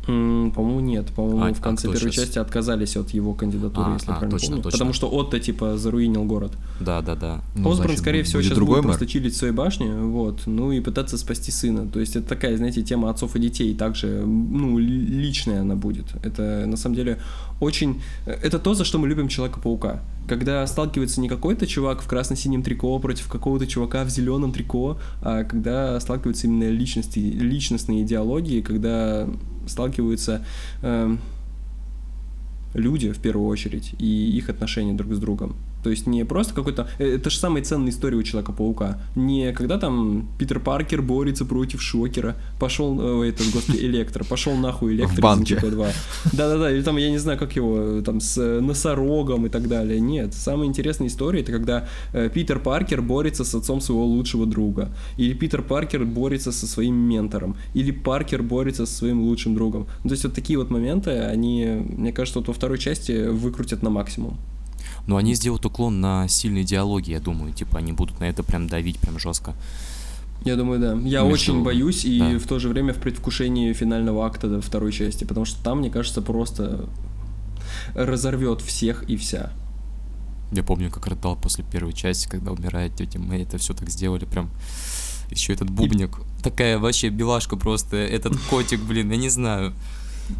По-моему, нет. По-моему, а, в конце а первой сейчас? части отказались от его кандидатуры, а, если а, правильно точно, помню. Точно. Потому что Отто, типа, заруинил город. Да, да, да. Ну, Осборн, значит, скорее всего, сейчас будет мэр? просто чилить в своей башне, вот, ну и пытаться спасти сына. То есть это такая, знаете, тема отцов и детей, также, ну, личная она будет. Это, на самом деле, очень... Это то, за что мы любим Человека-паука. Когда сталкивается не какой-то чувак в красно-синем трико против какого-то чувака в зеленом трико, а когда сталкиваются именно личности, личностные идеологии, когда сталкиваются э, люди в первую очередь и их отношения друг с другом. То есть не просто какой-то... Э, это же самая ценная история у Человека-паука. Не когда там Питер Паркер борется против Шокера, пошел, э, этот, господи, (laughs) Электро, пошел нахуй Электро В банке. из 2 Да-да-да, или там, я не знаю, как его, там, с э, носорогом и так далее. Нет, самая интересная история, это когда э, Питер Паркер борется с отцом своего лучшего друга. Или Питер Паркер борется со своим ментором. Или Паркер борется со своим лучшим другом. Ну, то есть вот такие вот моменты, они, мне кажется, вот во второй части выкрутят на максимум. Но они сделают уклон на сильные диалоги, я думаю. Типа они будут на это прям давить прям жестко. Я думаю, да. Я Между... очень боюсь и да. в то же время в предвкушении финального акта второй части, потому что там, мне кажется, просто разорвет всех и вся. Я помню, как рыдал после первой части, когда умирает тетя Мэй, это все так сделали прям. Еще этот бубник. И... Такая вообще белашка просто. Этот котик, блин, я не знаю.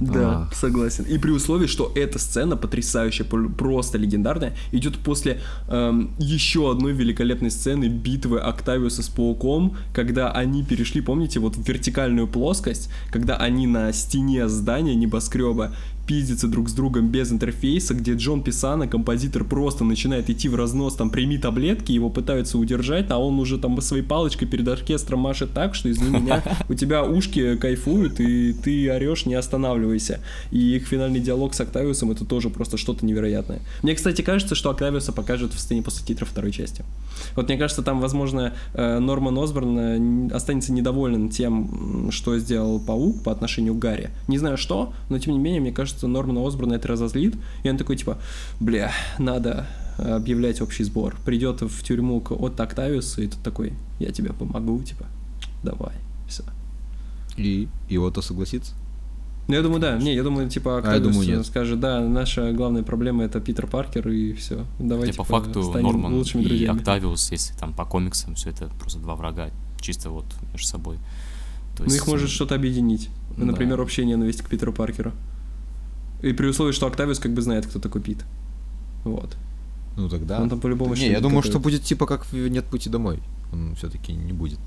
Да, согласен. И при условии, что эта сцена потрясающая, просто легендарная, идет после эм, еще одной великолепной сцены битвы Октавиуса с Пауком, когда они перешли, помните, вот в вертикальную плоскость, когда они на стене здания небоскреба пиздятся друг с другом без интерфейса, где Джон Писана, композитор, просто начинает идти в разнос, там, прими таблетки, его пытаются удержать, а он уже там своей палочкой перед оркестром машет так, что, извини меня, у тебя ушки кайфуют, и ты орешь, не останавливайся. И их финальный диалог с Октавиусом это тоже просто что-то невероятное. Мне, кстати, кажется, что Октавиуса покажут в сцене после титров второй части. Вот мне кажется, там, возможно, э, Норман Осборн э, останется недоволен тем, что сделал Паук по отношению к Гарри. Не знаю что, но тем не менее, мне кажется, Нормана Осборна это разозлит, и он такой, типа, бля, надо объявлять общий сбор. Придет в тюрьму от Октавиуса, и тут такой, я тебе помогу, типа, давай, все. И, и Отто согласится? Ну, я думаю, да. Не, я думаю, типа, а, думаю, нет. скажет, да, наша главная проблема это Питер Паркер, и все. Давайте типа, по факту Норман лучшими и друзьями. Октавиус, если там по комиксам, все это просто два врага, чисто вот между собой. То ну, есть, их может что-то объединить. Да. Например, общая ненависть к Питеру Паркеру. И при условии, что Октавиус как бы знает, кто такой Пит. Вот. Ну тогда. Он там по-любому. Не, я думаю, что будет типа как нет пути домой. Он все-таки не будет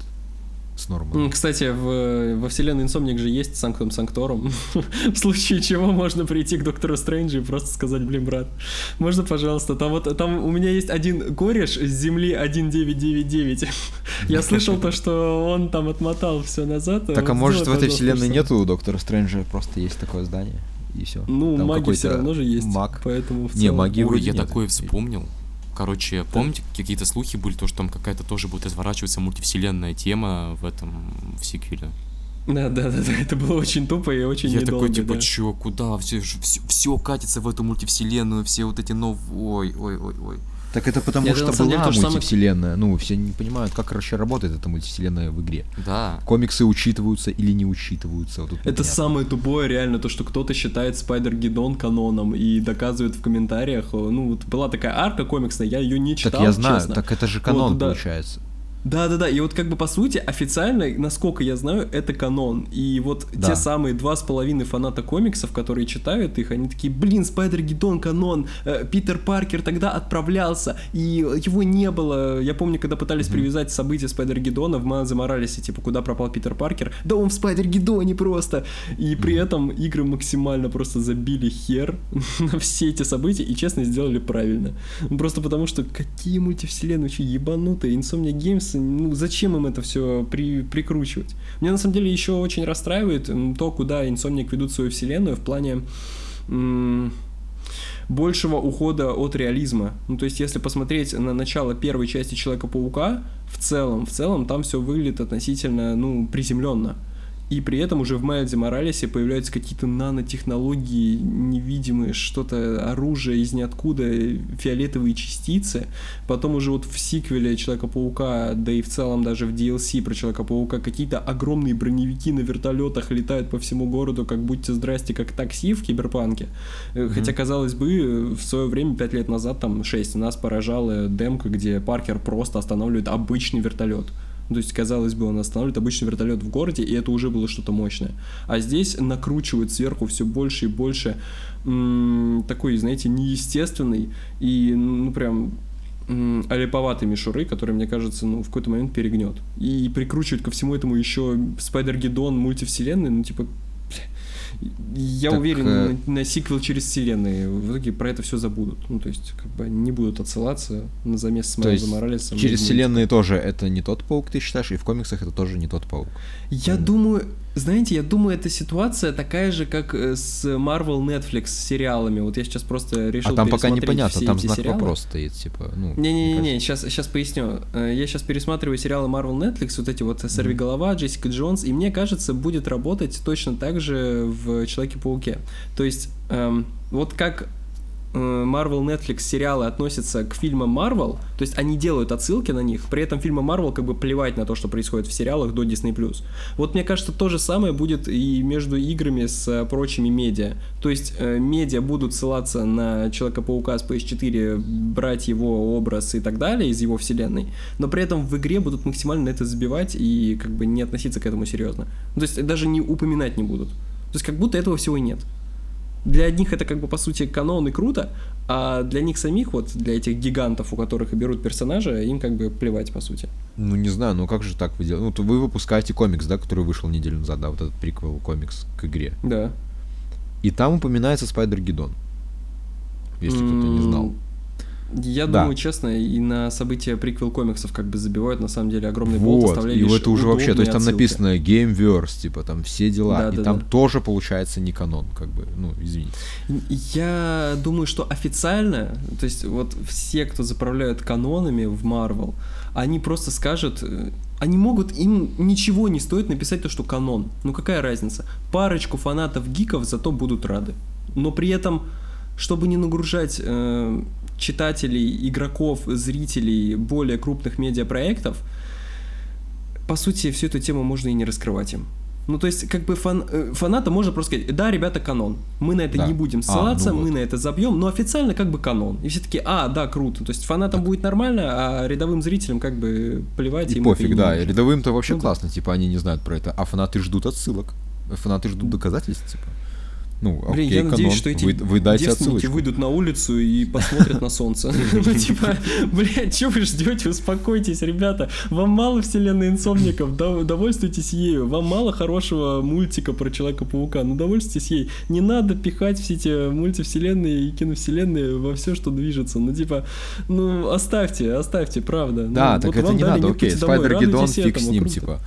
с нормой. Кстати, в, во вселенной Инсомник же есть Санктум Санкторум, (laughs) в случае чего можно прийти к Доктору Стрэнджу и просто сказать, блин, брат, можно, пожалуйста, там вот, там у меня есть один кореш с Земли 1999, (laughs) я слышал то, что он там отмотал все назад. Так, а может в этой вселенной нету Доктора Стрэнджа, просто есть такое здание? И все. Ну, Там маги все равно же есть. Маг. Поэтому в целом... Не, магии Ой, я нет. такое вспомнил. Короче, помните, какие-то слухи были, то, что там какая-то тоже будет разворачиваться мультивселенная тема в этом, в сиквеле. Да, да, да, да, это было очень тупо и очень Я недолго, такой, типа, да. чё, куда? Все, все, все катится в эту мультивселенную, все вот эти новые... Ой, ой, ой, ой. Так это потому Нет, что была деле, мультивселенная. Самое... Ну, все не понимают, как вообще работает эта мультивселенная в игре. Да. Комиксы учитываются или не учитываются. Вот это непонятно. самое тупое реально, то, что кто-то считает Spider-Geddon каноном и доказывает в комментариях. Ну, вот была такая арка комиксная, я ее не читал, Так я знаю, честно. так это же канон вот, да. получается. Да-да-да, и вот как бы по сути официально, насколько я знаю, это канон. И вот да. те самые два с половиной фаната комиксов, которые читают их, они такие, блин, Spider-Geddon канон, э, Питер Паркер тогда отправлялся, и его не было. Я помню, когда пытались mm-hmm. привязать события Spider-Geddon а в Майлзе Моралесе, типа, куда пропал Питер Паркер, да он в Spider-Geddon е просто. И при mm-hmm. этом игры максимально просто забили хер (laughs) на все эти события и честно сделали правильно. Просто потому что какие мультивселенные, вообще ебанутые, Insomnia Games ну, зачем им это все при, прикручивать? Мне на самом деле еще очень расстраивает то, куда Insomniac ведут свою вселенную в плане м- большего ухода от реализма. Ну, то есть, если посмотреть на начало первой части Человека-паука, в целом, в целом там все выглядит относительно, ну, приземленно. И при этом уже в Майлзе Моралесе появляются какие-то нанотехнологии невидимые, что-то оружие из ниоткуда, фиолетовые частицы. Потом уже вот в сиквеле Человека-паука, да и в целом даже в DLC про Человека-паука, какие-то огромные броневики на вертолетах летают по всему городу, как будьте здрасте, как такси в Киберпанке. Mm-hmm. Хотя, казалось бы, в свое время, пять лет назад, там, шесть, нас поражала демка, где Паркер просто останавливает обычный вертолет. То есть, казалось бы, он останавливает обычный вертолет в городе, и это уже было что-то мощное. А здесь накручивают сверху все больше и больше м- такой, знаете, неестественный и, ну, прям олиповатой мишуры, который, мне кажется, ну, в какой-то момент перегнет. И прикручивают ко всему этому еще Спайдер Гедон мультивселенной, ну, типа, Я так, уверен, э... на, на сиквел через вселенные в итоге про это все забудут. Ну, то есть, как бы не будут отсылаться на замес с Майлзом Моралесом. Через вселенные тоже это не тот паук, ты считаешь, и в комиксах это тоже не тот паук. Я mm. думаю, знаете, я думаю, эта ситуация такая же, как э, с Marvel Netflix сериалами. Вот я сейчас просто решил А там пока непонятно, там знак сериалы. вопрос стоит, типа, ну... Не-не-не, сейчас, сейчас поясню. Э, я сейчас пересматриваю сериалы Marvel Netflix, вот эти вот «Сорви голова», «Джессика Джонс», и мне кажется, будет работать точно так же в «Человеке-пауке». То есть, эм, вот как Э, Marvel Netflix сериалы относятся к фильмам Marvel, то есть они делают отсылки на них, при этом фильмы Marvel как бы плевать на то, что происходит в сериалах до Disney+. Вот мне кажется, то же самое будет и между играми с э, прочими медиа. То есть э, медиа будут ссылаться на Человека-паука с PS4, брать его образ и так далее из его вселенной, но при этом в игре будут максимально это забивать и как бы не относиться к этому серьезно. То есть даже не упоминать не будут. То есть как будто этого всего и нет. Для одних это как бы по сути канон и круто, а для них самих, вот для этих гигантов, у которых и берут персонажа, им как бы плевать по сути. Ну не знаю, ну как же так вы делаете? Ну то вы выпускаете комикс, да, который вышел неделю назад, да, вот этот приквел комикс к игре. Да. И там упоминается Спайдер Гидон. Если кто-то не знал. Я да. думаю, честно, и на события приквел комиксов как бы забивают, на самом деле, огромный болт, вот, и это уже вообще, то есть там отсылки. написано Gameverse, типа, там все дела, да, и да, там да. тоже получается не канон, как бы, ну, извините. Я думаю, что официально, то есть вот все, кто заправляют канонами в Marvel, они просто скажут, э, они могут, им ничего не стоит написать то, что канон. Ну какая разница? Парочку фанатов-гиков зато будут рады. Но при этом, чтобы не нагружать э, читателей, игроков, зрителей более крупных медиапроектов, по сути, всю эту тему можно и не раскрывать им. Ну, то есть, как бы фан, э, фаната можно просто сказать, да, ребята, канон. Мы на это да. не будем ссылаться, а, ну мы вот. на это забьем, но официально как бы канон. И все таки а, да, круто. То есть фанатам так. будет нормально, а рядовым зрителям как бы плевать. И пофиг, да. Рядовым-то вообще ну, классно, типа они не знают про это, а фанаты ждут отсылок. Фанаты ждут доказательств, типа. Ну, Блин, окей, я канон, надеюсь, что эти вы, вы девственники выйдут на улицу и посмотрят на солнце. (laughs) Ну, типа, (laughs) блядь, что вы ждете? Успокойтесь, ребята. Вам мало вселенной инсомников, довольствуйтесь ею. Вам мало хорошего мультика про Человека-паука, ну довольствуйтесь ей. Не надо пихать все эти мультивселенные и киновселенные во все, что движется. Ну, типа, ну, оставьте, оставьте, правда. Да, так это не надо, окей. Спайдер-Гидон фиг с ним, типа.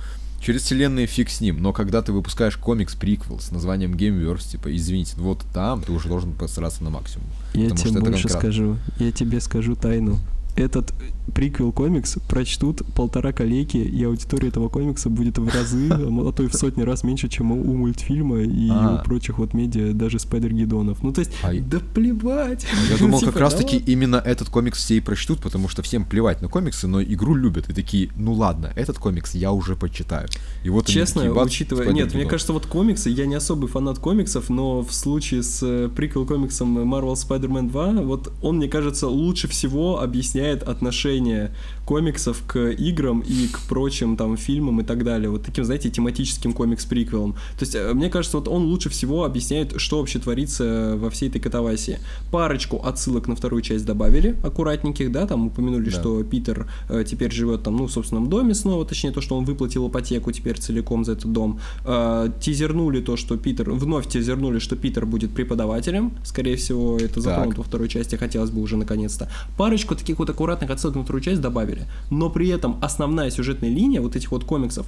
Через вселенные фиг с ним, но когда ты выпускаешь комикс-приквел с названием Gameverse, типа, извините, вот там ты уже должен постараться на максимум. Я тебе больше скажу, я тебе скажу тайну этот приквел комикс прочтут полтора коллеги, и аудитория этого комикса будет в разы, а то и в сотни раз меньше, чем у мультфильма и у прочих вот медиа, даже Спайдер-Гидонов. Ну, то есть, а... да плевать. Я думал, (laughs) как типа, раз-таки именно этот комикс все и прочтут, потому что всем плевать на комиксы, но игру любят. И такие, ну ладно, этот комикс я уже почитаю. И вот Честно, учитывая... Нет, мне кажется, вот комиксы, я не особый фанат комиксов, но в случае с э, приквел комиксом Marvel Spider-Man 2, вот он, мне кажется, лучше всего объясняет меняет отношение комиксов к играм и к прочим там фильмам и так далее. Вот таким, знаете, тематическим комикс-приквелом. То есть, э, мне кажется, вот он лучше всего объясняет, что вообще творится во всей этой катавасии. Парочку отсылок на вторую часть добавили, аккуратненьких, да, там упомянули, да. что Питер э, теперь живет там, ну, в собственном доме снова, точнее, то, что он выплатил ипотеку теперь целиком за этот дом. Э, тизернули то, что Питер, вновь тизернули, что Питер будет преподавателем. Скорее всего, это затронуто во второй части, хотелось бы уже наконец-то. Парочку таких вот аккуратных отсылок на вторую часть добавили. Но при этом основная сюжетная линия вот этих вот комиксов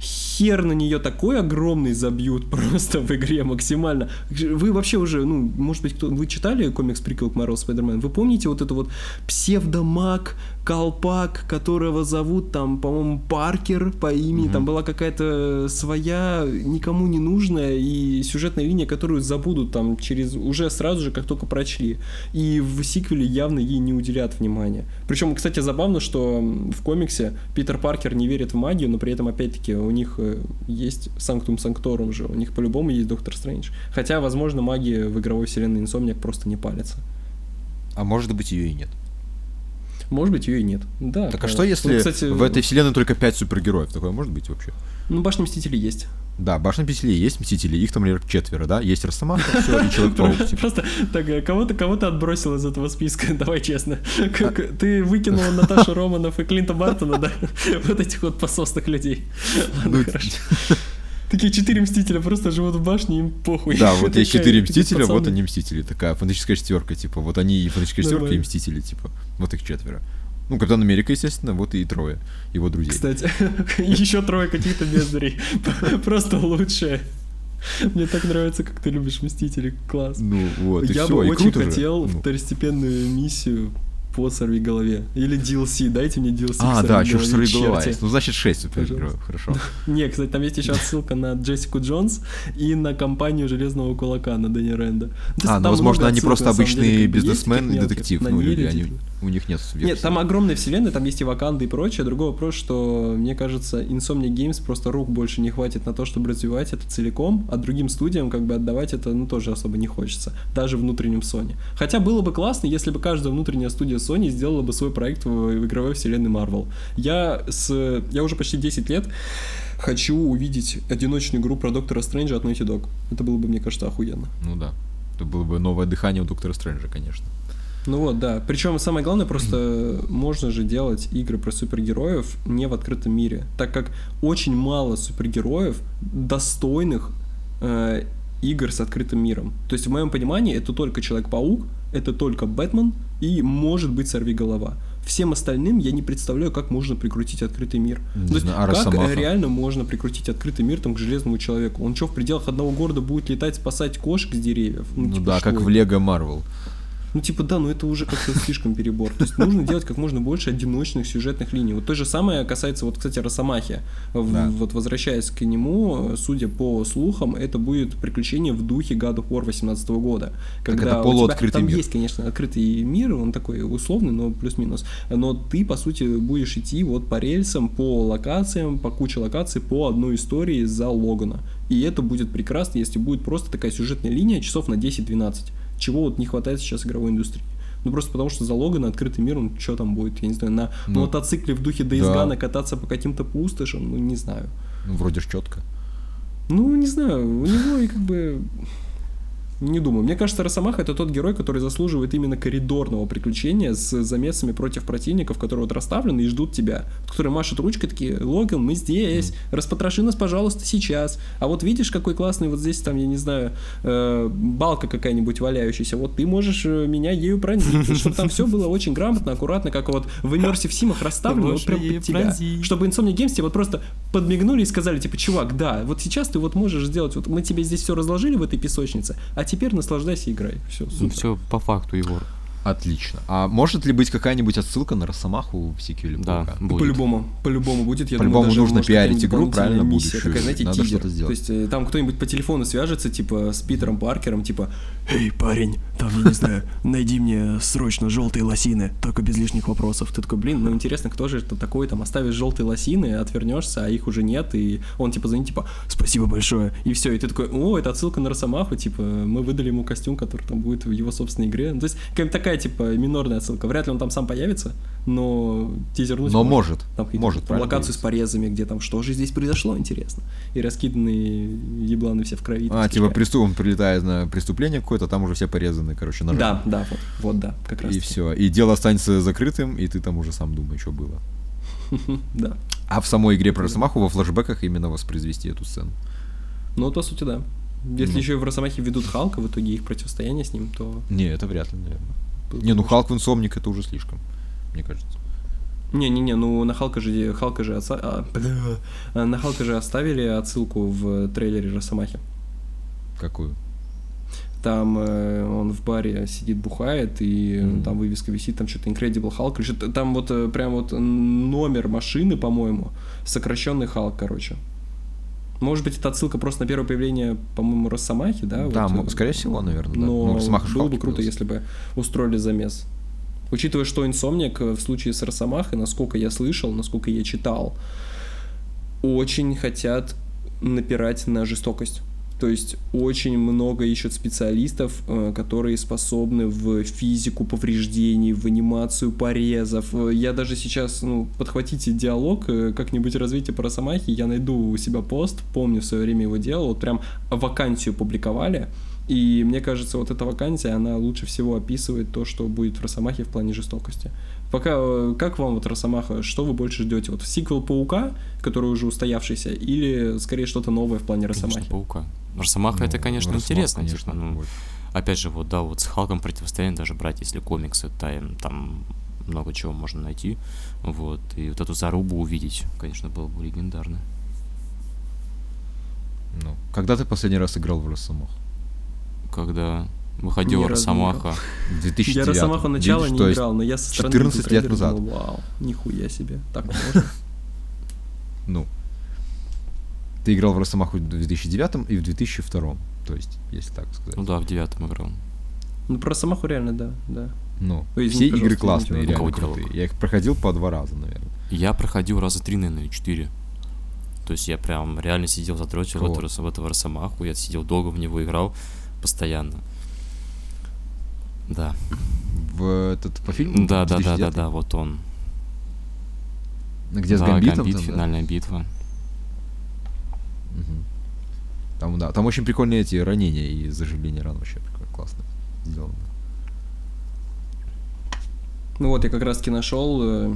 хер на нее такой огромный забьют (laughs) просто в игре максимально. Вы вообще уже, ну, может быть, кто, вы читали комикс приквел к Marvel Spider-Man? Вы помните вот это вот псевдомаг, колпак, которого зовут там, по-моему, Паркер по имени, угу. там была какая-то своя, никому не нужная и сюжетная линия, которую забудут там через, уже сразу же, как только прочли. И в сиквеле явно ей не уделят внимания. Причем, кстати, забавно, что в комиксе Питер Паркер не верит в магию, но при этом, опять-таки, у них э, есть Санктум Санкторум же, у них по-любому есть Доктор Стрэндж. Хотя, возможно, магия в игровой вселенной Инсомниак просто не палится. А может быть, ее и нет. Может быть, ее и нет. Да. Так а что если ну, кстати, в этой вселенной только пять супергероев? Такое может быть вообще? Ну, башня Мстителей есть. Да, башня Мстителей есть Мстители, их там, например, четверо, да? Есть Росомаха, все, и Человек-паук. (laughs) Типа. Просто так, э, кого-то кого-то отбросил из этого списка, (laughs) давай честно. А ты выкинул (laughs) Наташу Романов и Клинта Бартона, да? Вот этих вот пососных людей. Ладно, ну, хорошо. Такие четыре мстителя просто живут в башне, им похуй. Да, вот есть четыре мстителя, вот они мстители. Такая фантастическая четверка, типа. Вот они и фантастическая четверка, и мстители, типа. Вот их четверо. Ну, Капитан Америка, естественно, вот и трое его друзей. Кстати, (laughs) еще трое каких-то бездарей. (laughs) Просто лучшее. Мне так нравится, как ты любишь Мстителей, класс. Ну вот, и Я все, бы и очень круто хотел же. Ну. второстепенную миссию по сорви голове. Или DLC, дайте мне DLC А, да, «Сорви что ж голове», сорви голова черти. есть. Ну, значит, 6 супергероев, хорошо. (laughs) Не, кстати, там есть еще отсылка на Джессику Джонс и на компанию Железного Кулака, на Дэнни Рэнда. А, ну, возможно, они просто на самом обычный деле, как бы, есть бизнесмен таких и детектив, ну, люди, Ниле, они. У них нет Нет, там огромная вселенная, там есть и Ваканда и прочее. Другой вопрос, что, мне кажется, Insomnia Games просто рук больше не хватит на то, чтобы развивать это целиком, а другим студиям как бы отдавать это, ну, тоже особо не хочется. Даже внутренним Sony. Хотя было бы классно, если бы каждая внутренняя студия Sony сделала бы свой проект в, в игровой вселенной Marvel. Я с... Я уже почти 10 лет хочу увидеть одиночную игру про Доктора Стрэнджа от Naughty Dog. Это было бы, мне кажется, охуенно. Ну да. Это было бы новое дыхание у Доктора Стрэнджа, конечно. Ну вот, да. Причем самое главное, просто (clears throat) можно же делать игры про супергероев не в открытом мире, так как очень мало супергероев достойных э, игр с открытым миром. То есть в моем понимании это только Человек-паук, это только Бэтмен и может быть Сорви голова. Всем остальным я не представляю, как можно прикрутить открытый мир. Не То есть, знаю, как Росомаха? реально можно прикрутить открытый мир там к железному человеку? Он что, в пределах одного города будет летать, спасать кошек с деревьев? Ну, типа, да, как это? в Лего Марвел. Ну, типа, да, но это уже как-то слишком перебор. То есть нужно делать как можно больше одиночных сюжетных линий. Вот то же самое касается, вот, кстати, Росомахи. Да. Вот возвращаясь к нему, судя по слухам, это будет приключение в духе God of War 18 года. Когда это у полуоткрытый тебя, там мир. есть, конечно, открытый мир, он такой условный, но плюс-минус. Но ты, по сути, будешь идти вот по рельсам, по локациям, по куче локаций, по одной истории за Логана. И это будет прекрасно, если будет просто такая сюжетная линия часов на 10-12 чего вот не хватает сейчас игровой индустрии. Ну просто потому что за Логана открытый мир, он что там будет, я не знаю, на Ну, мотоцикле в духе Days да. Gone кататься по каким-то пустошам, ну не знаю. Ну, вроде ж четко. Ну, не знаю, у него и как бы... Не думаю. Мне кажется, Росомаха это тот герой, который заслуживает именно коридорного приключения с замесами против противников, которые вот расставлены и ждут тебя. Которые машут ручкой такие, Логан, мы здесь, распотроши нас, пожалуйста, сейчас. А вот видишь, какой классный вот здесь там, я не знаю, э, балка какая-нибудь валяющаяся, вот ты можешь э, меня ею пронзить. Чтобы там все было очень грамотно, аккуратно, как вот в Immersive Симах расставлено, вот прям под тебя. Чтобы Insomnia Games тебе вот просто подмигнули и сказали, типа, чувак, да, вот сейчас ты вот можешь сделать, вот мы тебе здесь все разложили в этой песочнице, а теперь наслаждайся и играй. Все, Ну, все по факту, Егор. Отлично. А может ли быть какая-нибудь отсылка на Росомаху в сиквеле Да, будет. По-любому, по-любому будет. Я По-любому думаю, даже, нужно может, пиарить игру, правильно, миссия, будущую. такая, знаете, Надо тизер. что-то сделать. То есть э, там кто-нибудь по телефону свяжется, типа, с Питером Паркером, типа, «Эй, парень, там, я не знаю, найди мне срочно желтые лосины, только без лишних вопросов». Ты такой, блин, ну интересно, кто же это такой, там, оставишь желтые лосины, отвернешься, а их уже нет, и он, типа, звонит, типа, «Спасибо большое», и все, и ты такой, о, это отсылка на Росомаху, типа, мы выдали ему костюм, который там будет в его собственной игре. Ну, То есть, как такая, типа, минорная отсылка. Вряд ли он там сам появится, но тизернуть Но может. Там Может, там локацию с порезами, где там что же здесь произошло, интересно. И раскиданные ебланы все в крови. А, типа преступ, он прилетает на преступление какое-то, а там уже все порезаны, короче, ножом. Да, да, вот, вот да, как раз. И все. И дело останется закрытым, и ты там уже сам думаешь, что было. (laughs) Да. А в самой игре про Росомаху во флэшбэках именно воспроизвести эту сцену. Ну, по сути, да. Если Ну. еще и в Росомахе ведут Халка, в итоге их противостояние с ним, то... Не, это вряд ли, наверное. Не, ну Халк в Инсомник это уже слишком, мне кажется. Не-не-не, ну на Халка же, Халка же, отца- а, бля. на Халка же оставили отсылку в трейлере Росомахи. Какую? Там э, он в баре сидит, бухает, и Мгм. там вывеска висит, там что-то Incredible Hulk, или что-то, там вот э, прям вот номер машины, по-моему, сокращенный Халк, короче. Может быть, это отсылка просто на первое появление, по-моему, Росомахи, да? Да, вот, э, скорее всего, наверное, да. Но Ну, Росомаха было бы круто, если бы устроили замес. Учитывая, что Инсомник в случае с Росомахой, насколько я слышал, насколько я читал, очень хотят напирать на жестокость. То есть очень много ищут специалистов, э, которые способны в физику повреждений, в анимацию порезов. Э, Я даже сейчас, ну, подхватите диалог, э, как-нибудь развитие по Росомахе, я найду у себя пост, помню, в свое время его делал, вот прям вакансию публиковали, И мне кажется, вот эта вакансия, она лучше всего описывает то, что будет в Росомахе в плане жестокости. Пока, как вам вот Росомаха, что вы больше ждете? Вот сиквел Паука, который уже устоявшийся, или скорее что-то новое в плане Росомахи? Конечно, Паука. Росомаха ну, это, конечно, интересно. Конечно, типа, ну, опять же, вот, да, вот с Халком противостояние даже брать, если комиксы, там, там много чего можно найти. Вот. И вот эту зарубу увидеть, конечно, было бы легендарно. Ну, когда ты последний раз играл в Росомах? Когда выходил Росомаха. В 2009 Я Росомаху начала не играл, но я со стороны 14 лет назад. Думал, Вау, нихуя себе. Так (laughs) можно? Ну, ты играл в Росомаху в 2009 и в 2002, то есть, если так сказать. Ну да, в девятом играл. Ну, про Росомаху реально, да, да. Ну, Ой, все игры классные, реально крутые. Я их проходил по два раза, наверное. Я проходил раза три, наверное, четыре. То есть я прям реально сидел, задротил в, эту, в этого Росомаху, я сидел долго в него играл постоянно. Да. В этот по фильму? Да, да, да, да, да, вот он. Где да, с Гамбитом? Гамбит, там, финальная да? битва. Угу. Там, да, там очень прикольные эти ранения и заживление ран вообще классно сделано. Ну вот, я как раз-таки нашел э,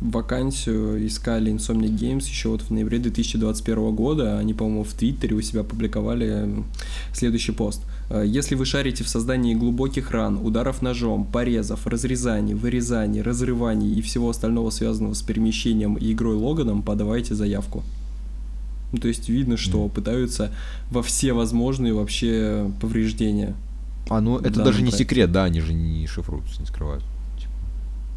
вакансию, искали Insomniac Games еще вот в ноябре 2021 года. Они, по-моему, в Твиттере у себя публиковали следующий пост. Э, Если вы шарите в создании глубоких ран, ударов ножом, порезов, разрезаний, вырезаний, разрываний и всего остального связанного с перемещением и игрой Логаном, подавайте заявку. Ну, то есть видно, что mm. пытаются во все возможные вообще повреждения. А, ну это даже не секрет, да, они же не шифруются, не скрывают.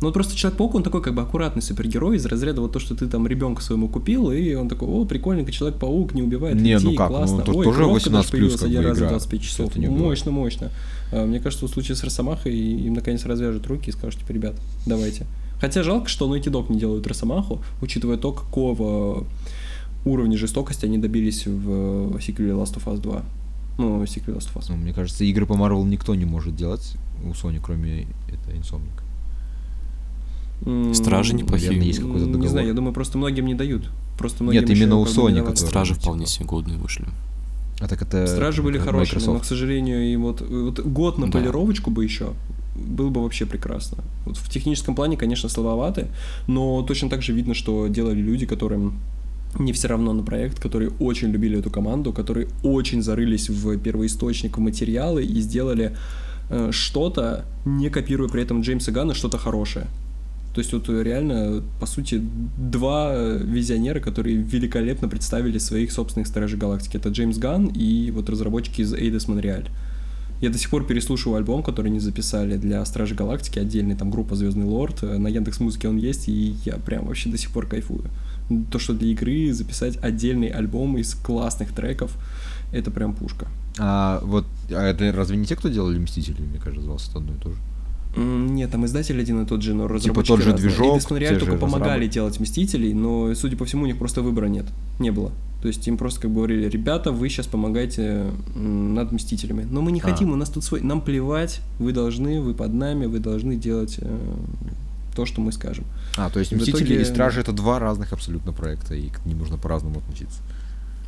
Ну, просто Человек-паук, он такой как бы аккуратный супергерой из разряда вот то, что ты там ребенка своему купил, и он такой, о, прикольненько, Человек-паук не убивает не, людей, ну как, классно. Ну, тут Ой, тоже 18 плюс как один раз за 25 часов. Не мощно, мощно. А, мне кажется, в случае с Росомахой им наконец развяжут руки и скажут, типа, ребят, давайте. Хотя жалко, что Naughty Dog не делают Росомаху, учитывая то, какого уровня жестокости они добились в сиквеле Last of Us 2. Ну, сиквел Last of Us. Ну, мне кажется, игры по Marvel никто не может делать у Sony, кроме это Insomniac. Стражи неплохие. Наверное, есть какой-то договор. Не знаю, я думаю, просто многим не дают. Просто многим Нет, именно у Sony, которые... Стражи вполне себе годные вышли. А так это... Стражи были хорошие, Microsoft. но, к сожалению, и вот, вот год на да. полировочку бы еще было бы вообще прекрасно. Вот в техническом плане, конечно, слабоваты, но точно так же видно, что делали люди, которым не все равно на проект, которые очень любили эту команду, которые очень зарылись в первоисточник, в материалы и сделали э, что-то, не копируя при этом Джеймса Ганна, что-то хорошее. То есть вот реально, по сути, два визионера, которые великолепно представили своих собственных Стражей Галактики. Это Джеймс Ганн и вот разработчики из Эйдес Монреаль. Я до сих пор переслушиваю альбом, который они записали для Стражи Галактики, отдельный там группа Звездный Лорд. На Яндекс Музыке он есть, и я прям вообще до сих пор кайфую. То, что для игры записать отдельный альбом из классных треков, это прям пушка. А вот а это разве не те, кто делали Мстители, мне кажется, звался это одно и то же? Нет, там издатель один и тот же, но разработчики Типа тот же движок, И Реаль только помогали делать Мстителей, но, судя по всему, у них просто выбора нет. Не было. То есть им просто как бы говорили, ребята, вы сейчас помогаете над Мстителями. Но мы не а. хотим, у нас тут свой... Нам плевать, вы должны, вы под нами, вы должны делать э, то, что мы скажем. А, то есть Мстители итоге... и Стражи это два разных абсолютно проекта, и к ним нужно по-разному относиться.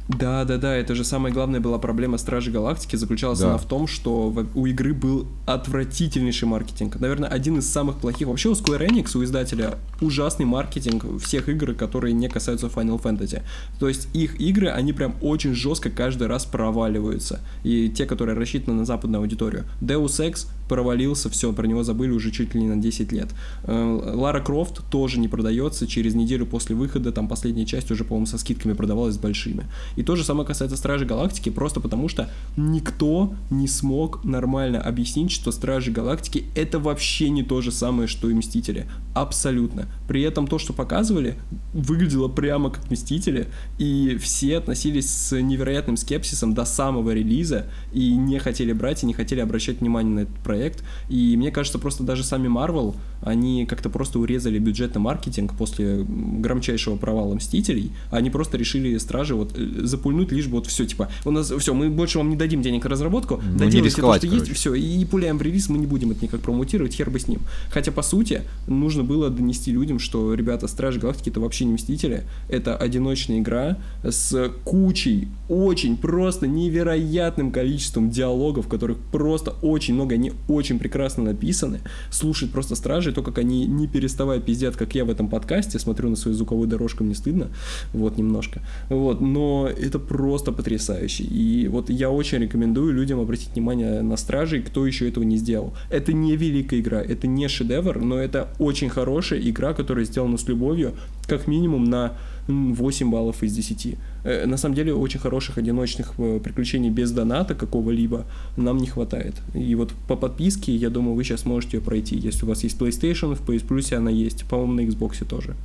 Да, да, да, это же самая главная была проблема Стражи Галактики, заключалась да. она в том, что у игры был отвратительнейший маркетинг. Наверное, один из самых плохих. Вообще у Square Enix, у издателя, ужасный маркетинг всех игр, которые не касаются Final Fantasy. То есть их игры, они прям очень жестко каждый раз проваливаются. И те, которые рассчитаны на западную аудиторию. Deus Ex провалился, все, про него забыли уже чуть ли не на 10 лет. Э, Лара Крофт тоже не продается, через неделю после выхода, там последняя часть уже, по-моему, со скидками продавалась большими. И то же самое касается Стражи Галактики, просто потому что никто не смог нормально объяснить, что Стражи Галактики это вообще не то же самое, что и Мстители. Абсолютно. При этом то, что показывали, выглядело прямо как Мстители, и все относились с невероятным скепсисом до самого релиза, и не хотели брать, и не хотели обращать внимание на этот проект. И мне кажется, просто даже сами Marvel, они как-то просто урезали бюджет на маркетинг после громчайшего провала Мстителей, они просто решили Стражи вот э, запульнуть, лишь бы вот все, типа, у нас все, мы больше вам не дадим денег на разработку, ну, доделайте то, что короче. есть, все, и пуляем в релиз, мы не будем это никак промутировать, хер бы с ним. Хотя, по сути, нужно было донести людям, что, ребята, Стражи Галактики это вообще не Мстители, это одиночная игра с кучей, очень просто невероятным количеством диалогов, которых просто очень много, они очень прекрасно написаны. Слушать просто Стражи, то, как они не переставая пиздят, как я в этом подкасте, смотрю на свою звуковую дорожку, мне стыдно, вот, немножко, вот, но это просто потрясающе, и вот я очень рекомендую людям обратить внимание на Стражей, кто еще этого не сделал. Это не великая игра, это не шедевр, но это очень хорошая игра, которая сделана с любовью, как минимум на 8 баллов из 10. Э, на самом деле очень хороших одиночных э, приключений без доната какого-либо нам не хватает. И вот по подписке, я думаю, вы сейчас можете ее пройти. Если у вас есть PlayStation, в PS Plus она есть, по-моему, на Xbox тоже.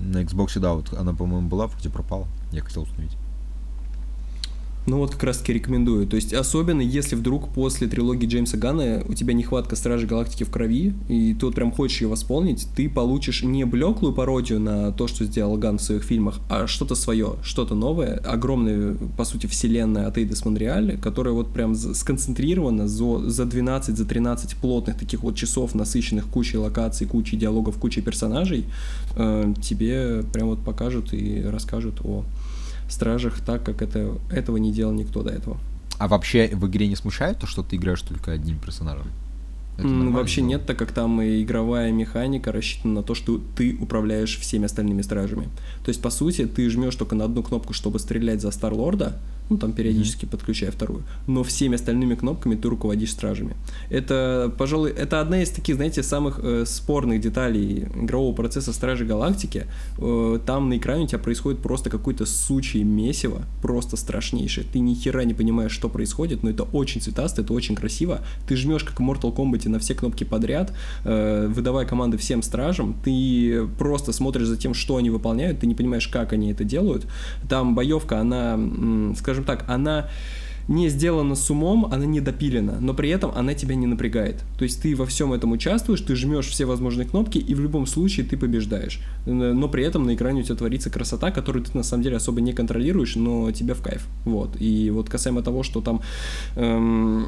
На Xbox, да, вот она, по-моему, была, где пропала. Я хотел установить. Ну вот как раз таки рекомендую. То есть особенно если вдруг после трилогии Джеймса Ганна у тебя нехватка Стражи Галактики в крови, и ты вот прям хочешь ее восполнить, ты получишь не блеклую пародию на то, что сделал Ган в своих фильмах, а что-то свое, что-то новое, огромная, по сути, вселенная от Эйдес Монреаль, которая вот прям сконцентрирована за, за 12, за 13 плотных таких вот часов, насыщенных кучей локаций, кучей диалогов, кучей персонажей, э, тебе прям вот покажут и расскажут о Стражах так, как это, этого не делал никто до этого. А вообще в игре не смущает то, что ты играешь только одним персонажем? Mm, вообще нет, так как там и игровая механика рассчитана на то, что ты управляешь всеми остальными стражами. То есть, по сути, ты жмешь только на одну кнопку, чтобы стрелять за Старлорда, ну там периодически mm-hmm. подключая вторую, но всеми остальными кнопками ты руководишь стражами. Это, пожалуй, это одна из таких, знаете, самых э, спорных деталей игрового процесса Стражи Галактики. Э, там на экране у тебя происходит просто какое-то сучье месиво, просто страшнейшее. Ты ни хера не понимаешь, что происходит, но это очень цветасто, это очень красиво. Ты жмешь как в Mortal Kombat на все кнопки подряд, э, выдавая команды всем стражам, ты просто смотришь за тем, что они выполняют, ты не понимаешь, как они это делают. Там боевка, она, скажем скажем так, она не сделана с умом, она не допилена, но при этом она тебя не напрягает. То есть ты во всем этом участвуешь, ты жмешь все возможные кнопки, и в любом случае ты побеждаешь. Но при этом на экране у тебя творится красота, которую ты на самом деле особо не контролируешь, но тебе в кайф. Вот. И вот касаемо того, что там... Эм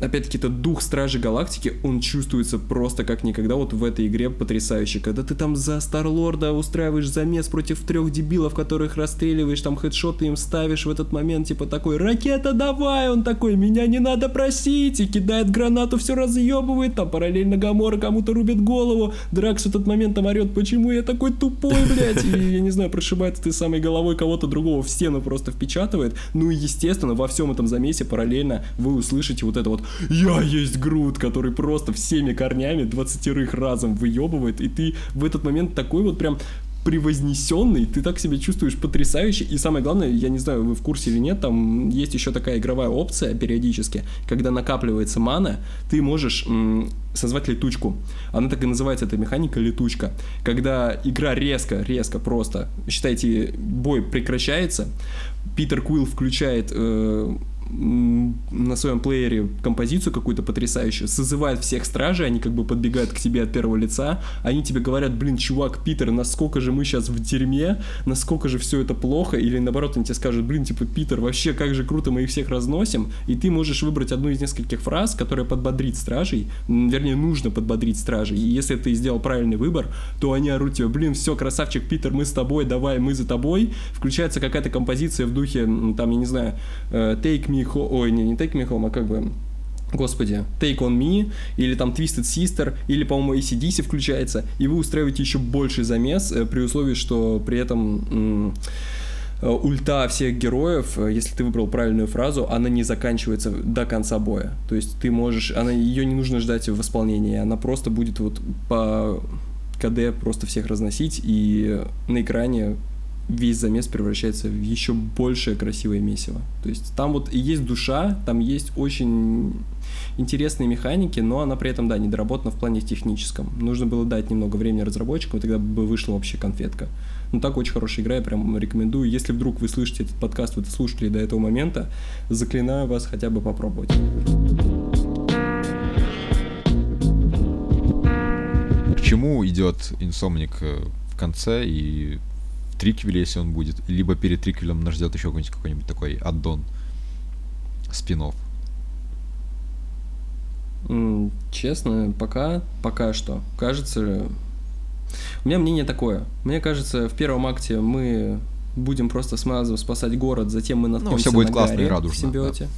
опять-таки, этот дух Стражи Галактики, он чувствуется просто как никогда вот в этой игре потрясающе. Когда ты там за Старлорда устраиваешь замес против трех дебилов, которых расстреливаешь, там хедшоты им ставишь в этот момент, типа такой, ракета давай, он такой, меня не надо просить, и кидает гранату, все разъебывает, там параллельно Гамора кому-то рубит голову, Дракс в этот момент там орет, почему я такой тупой, блядь, и, я не знаю, прошибает ты самой головой кого-то другого в стену просто впечатывает, ну и, естественно, во всем этом замесе параллельно вы услышите вот это вот я есть Грут, который просто всеми корнями двадцатерых разом выебывает, и ты в этот момент такой вот прям превознесенный, ты так себя чувствуешь потрясающе, и самое главное, я не знаю, вы в курсе или нет, там есть еще такая игровая опция периодически, когда накапливается мана, ты можешь м- созвать летучку. Она так и называется, эта механика летучка. Когда игра резко, резко просто, считайте, бой прекращается, Питер Куилл включает э, на своем плеере композицию какую-то потрясающую, созывает всех стражей, они как бы подбегают к тебе от первого лица, они тебе говорят, блин, чувак, Питер, насколько же мы сейчас в дерьме, насколько же все это плохо, или наоборот, они тебе скажут, блин, типа, Питер, вообще, как же круто мы их всех разносим, и ты можешь выбрать одну из нескольких фраз, которая подбодрит стражей, вернее, нужно подбодрить стражей, и если ты сделал правильный выбор, то они орут тебе, блин, все, красавчик, Питер, мы с тобой, давай, мы за тобой, включается какая-то композиция в духе, там, я не знаю, э, Take Me Home, ой, не, не Take Me Home, а как бы господи, Take On Me, или там Twisted Sister, или, по-моему, ACDC включается, и вы устраиваете еще больший замес, э, при условии, что при этом э, ульта всех героев, э, если ты выбрал правильную фразу, она не заканчивается до конца боя. То есть ты можешь, она, ее не нужно ждать в исполнении, она просто будет вот по КД просто всех разносить, и на экране весь замес превращается в еще большее красивое месиво. То есть там вот и есть душа, там есть очень интересные механики, но она при этом, да, недоработана в плане техническом. Нужно было дать немного времени разработчикам, и тогда бы вышла вообще конфетка. Ну так очень хорошая игра, я прям рекомендую. Если вдруг вы слышите этот подкаст, вы это слушали до этого момента, заклинаю вас хотя бы попробовать. К чему идет инсомник в конце и триквеле, если он будет, либо перед триквелем нас ждет еще какой-нибудь какой-нибудь такой аддон, спинов. Честно, пока, пока что, кажется... У меня мнение такое. Мне кажется, в первом акте мы будем просто смазывать, спасать город, затем мы наткнемся ну, все будет на классно и радужно, в симбиоте.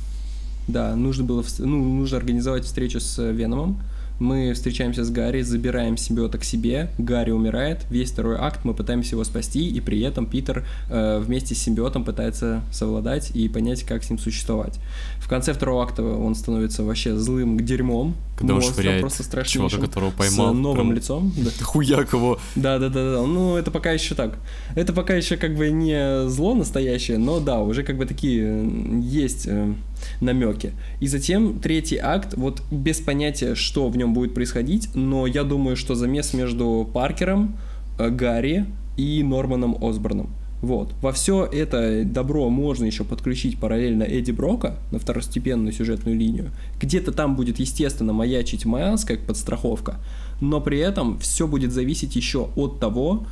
Да. да, нужно было, ну, нужно организовать встречу с Веномом, мы встречаемся с Гарри, забираем симбиота к себе, Гарри умирает, весь второй акт мы пытаемся его спасти, и при этом Питер э, вместе с симбиотом пытается совладать и понять, как с ним существовать. В конце второго акта он становится вообще злым дерьмом, когда он швыряет просто чувака, которого поймал. С новым лицом. (laughs) Да. Хуяк его. Да, да, да, да. Ну, это пока еще так. Это пока еще как бы не зло настоящее, но да, уже как бы такие есть э, намеки. И затем третий акт, вот без понятия, что в нем будет происходить, но я думаю, что замес между Паркером, э, Гарри и Норманом Осборном. Вот. Во все это добро можно еще подключить параллельно Эдди Брока на второстепенную сюжетную линию. Где-то там будет, естественно, маячить Майлз как подстраховка, но при этом все будет зависеть еще от того,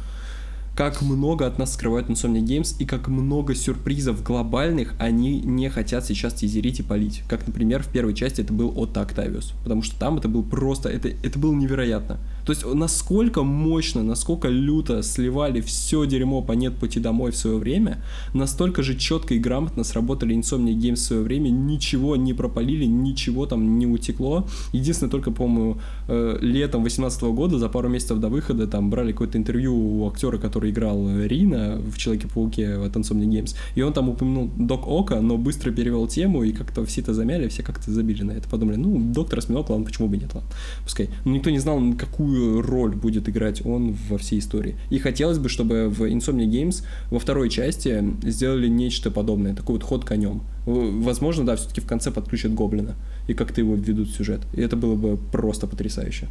как много от нас скрывают Insomnia Games и как много сюрпризов глобальных они не хотят сейчас тизерить и полить. Как, например, в первой части это был Отто Октавиус, потому что там это был просто, это, это было невероятно. То есть насколько мощно, насколько люто сливали все дерьмо по нет пути домой в свое время, настолько же четко и грамотно сработали Insomnia Games в свое время, ничего не пропалили, ничего там не утекло. Единственное, только, по-моему, э, летом 18 года, за пару месяцев до выхода, там брали какое-то интервью у актера, который играл Рина в Человеке-пауке от Insomnia Games, и он там упомянул Док Ока, но быстро перевел тему, и как-то все это замяли, все как-то забили на это. Подумали, ну, доктор Осьминог, ладно, почему бы нет, ладно, пускай. Но никто не знал, какую какую роль будет играть он во всей истории. И хотелось бы, чтобы в Insomnia Games во второй части сделали нечто подобное, такой вот ход конем. Возможно, да, все-таки в конце подключат Гоблина и как-то его введут в сюжет. И это было бы просто потрясающе.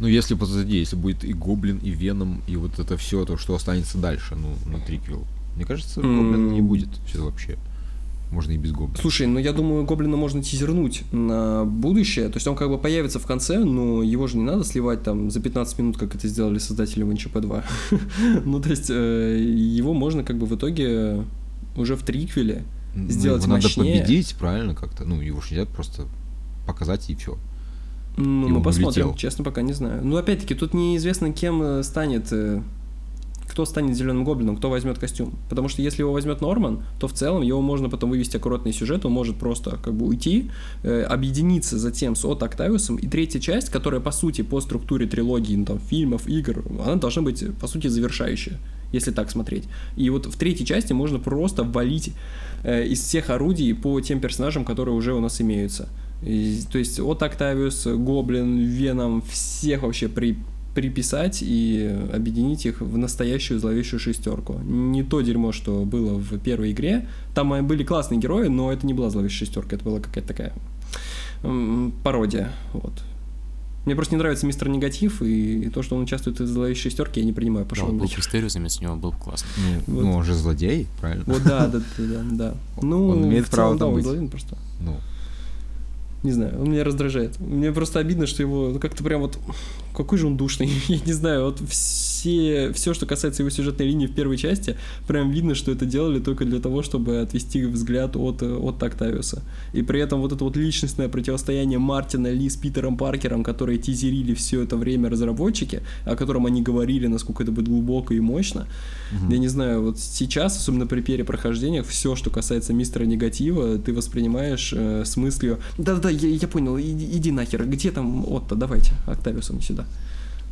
Ну, если позади, если будет и Гоблин, и Веном, и вот это все, то, что останется дальше, ну, на триквел. Мне кажется, Гоблина mm. не будет все вообще можно и без гоблина. Слушай, ну я думаю, гоблина можно тизернуть на будущее. То есть он как бы появится в конце, но его же не надо сливать там за 15 минут, как это сделали создатели в НЧП 2. (laughs) ну, то есть э, его можно как бы в итоге уже в триквеле ну, сделать его мощнее. надо победить, правильно, как-то. Ну, его же нельзя просто показать и все. Ну, мы посмотрим, улетел. честно, пока не знаю. Ну, опять-таки, тут неизвестно, кем э, станет кто станет зеленым гоблином, кто возьмет костюм. Потому что если его возьмет Норман, то в целом его можно потом вывести аккуратный сюжет, он может просто как бы уйти, э, объединиться затем с От Октавиусом. И третья часть, которая по сути по структуре трилогии, ну, там, фильмов, игр, она должна быть по сути завершающая если так смотреть. И вот в третьей части можно просто валить э, из всех орудий по тем персонажам, которые уже у нас имеются. И, то есть от Октавиус, Гоблин, Веном, всех вообще при, приписать и объединить их в настоящую зловещую шестерку. Не то дерьмо, что было в первой игре. Там были классные герои, но это не была зловещая шестерка, это была какая-то такая пародия. Вот. Мне просто не нравится мистер Негатив, и, то, что он участвует в зловещей шестерке, я не принимаю. Пошел да, он был Мистериус, вместо него был классно. Ну, вот. ну, он же злодей, правильно? Вот да, да, да, да. Ну, он имеет право там быть. Злодей, просто. Ну. Не знаю, он меня раздражает. Мне просто обидно, что его ну, как-то прям вот какой же он душный. (laughs) Я не знаю, вот все, все, что касается его сюжетной линии в первой части, прям видно, что это делали только для того, чтобы отвести взгляд от, от Октавиуса. И при этом вот это вот личностное противостояние Мартина Ли с Питером Паркером, которые тизерили все это время разработчики, о котором они говорили, насколько это будет глубоко и мощно. Угу. Я не знаю, вот сейчас, особенно при перепрохождениях, все, что касается мистера негатива, ты воспринимаешь э, с мыслью «Да-да-да, я, я понял, иди, иди нахер, где там Отто, давайте, Октавиусом сюда».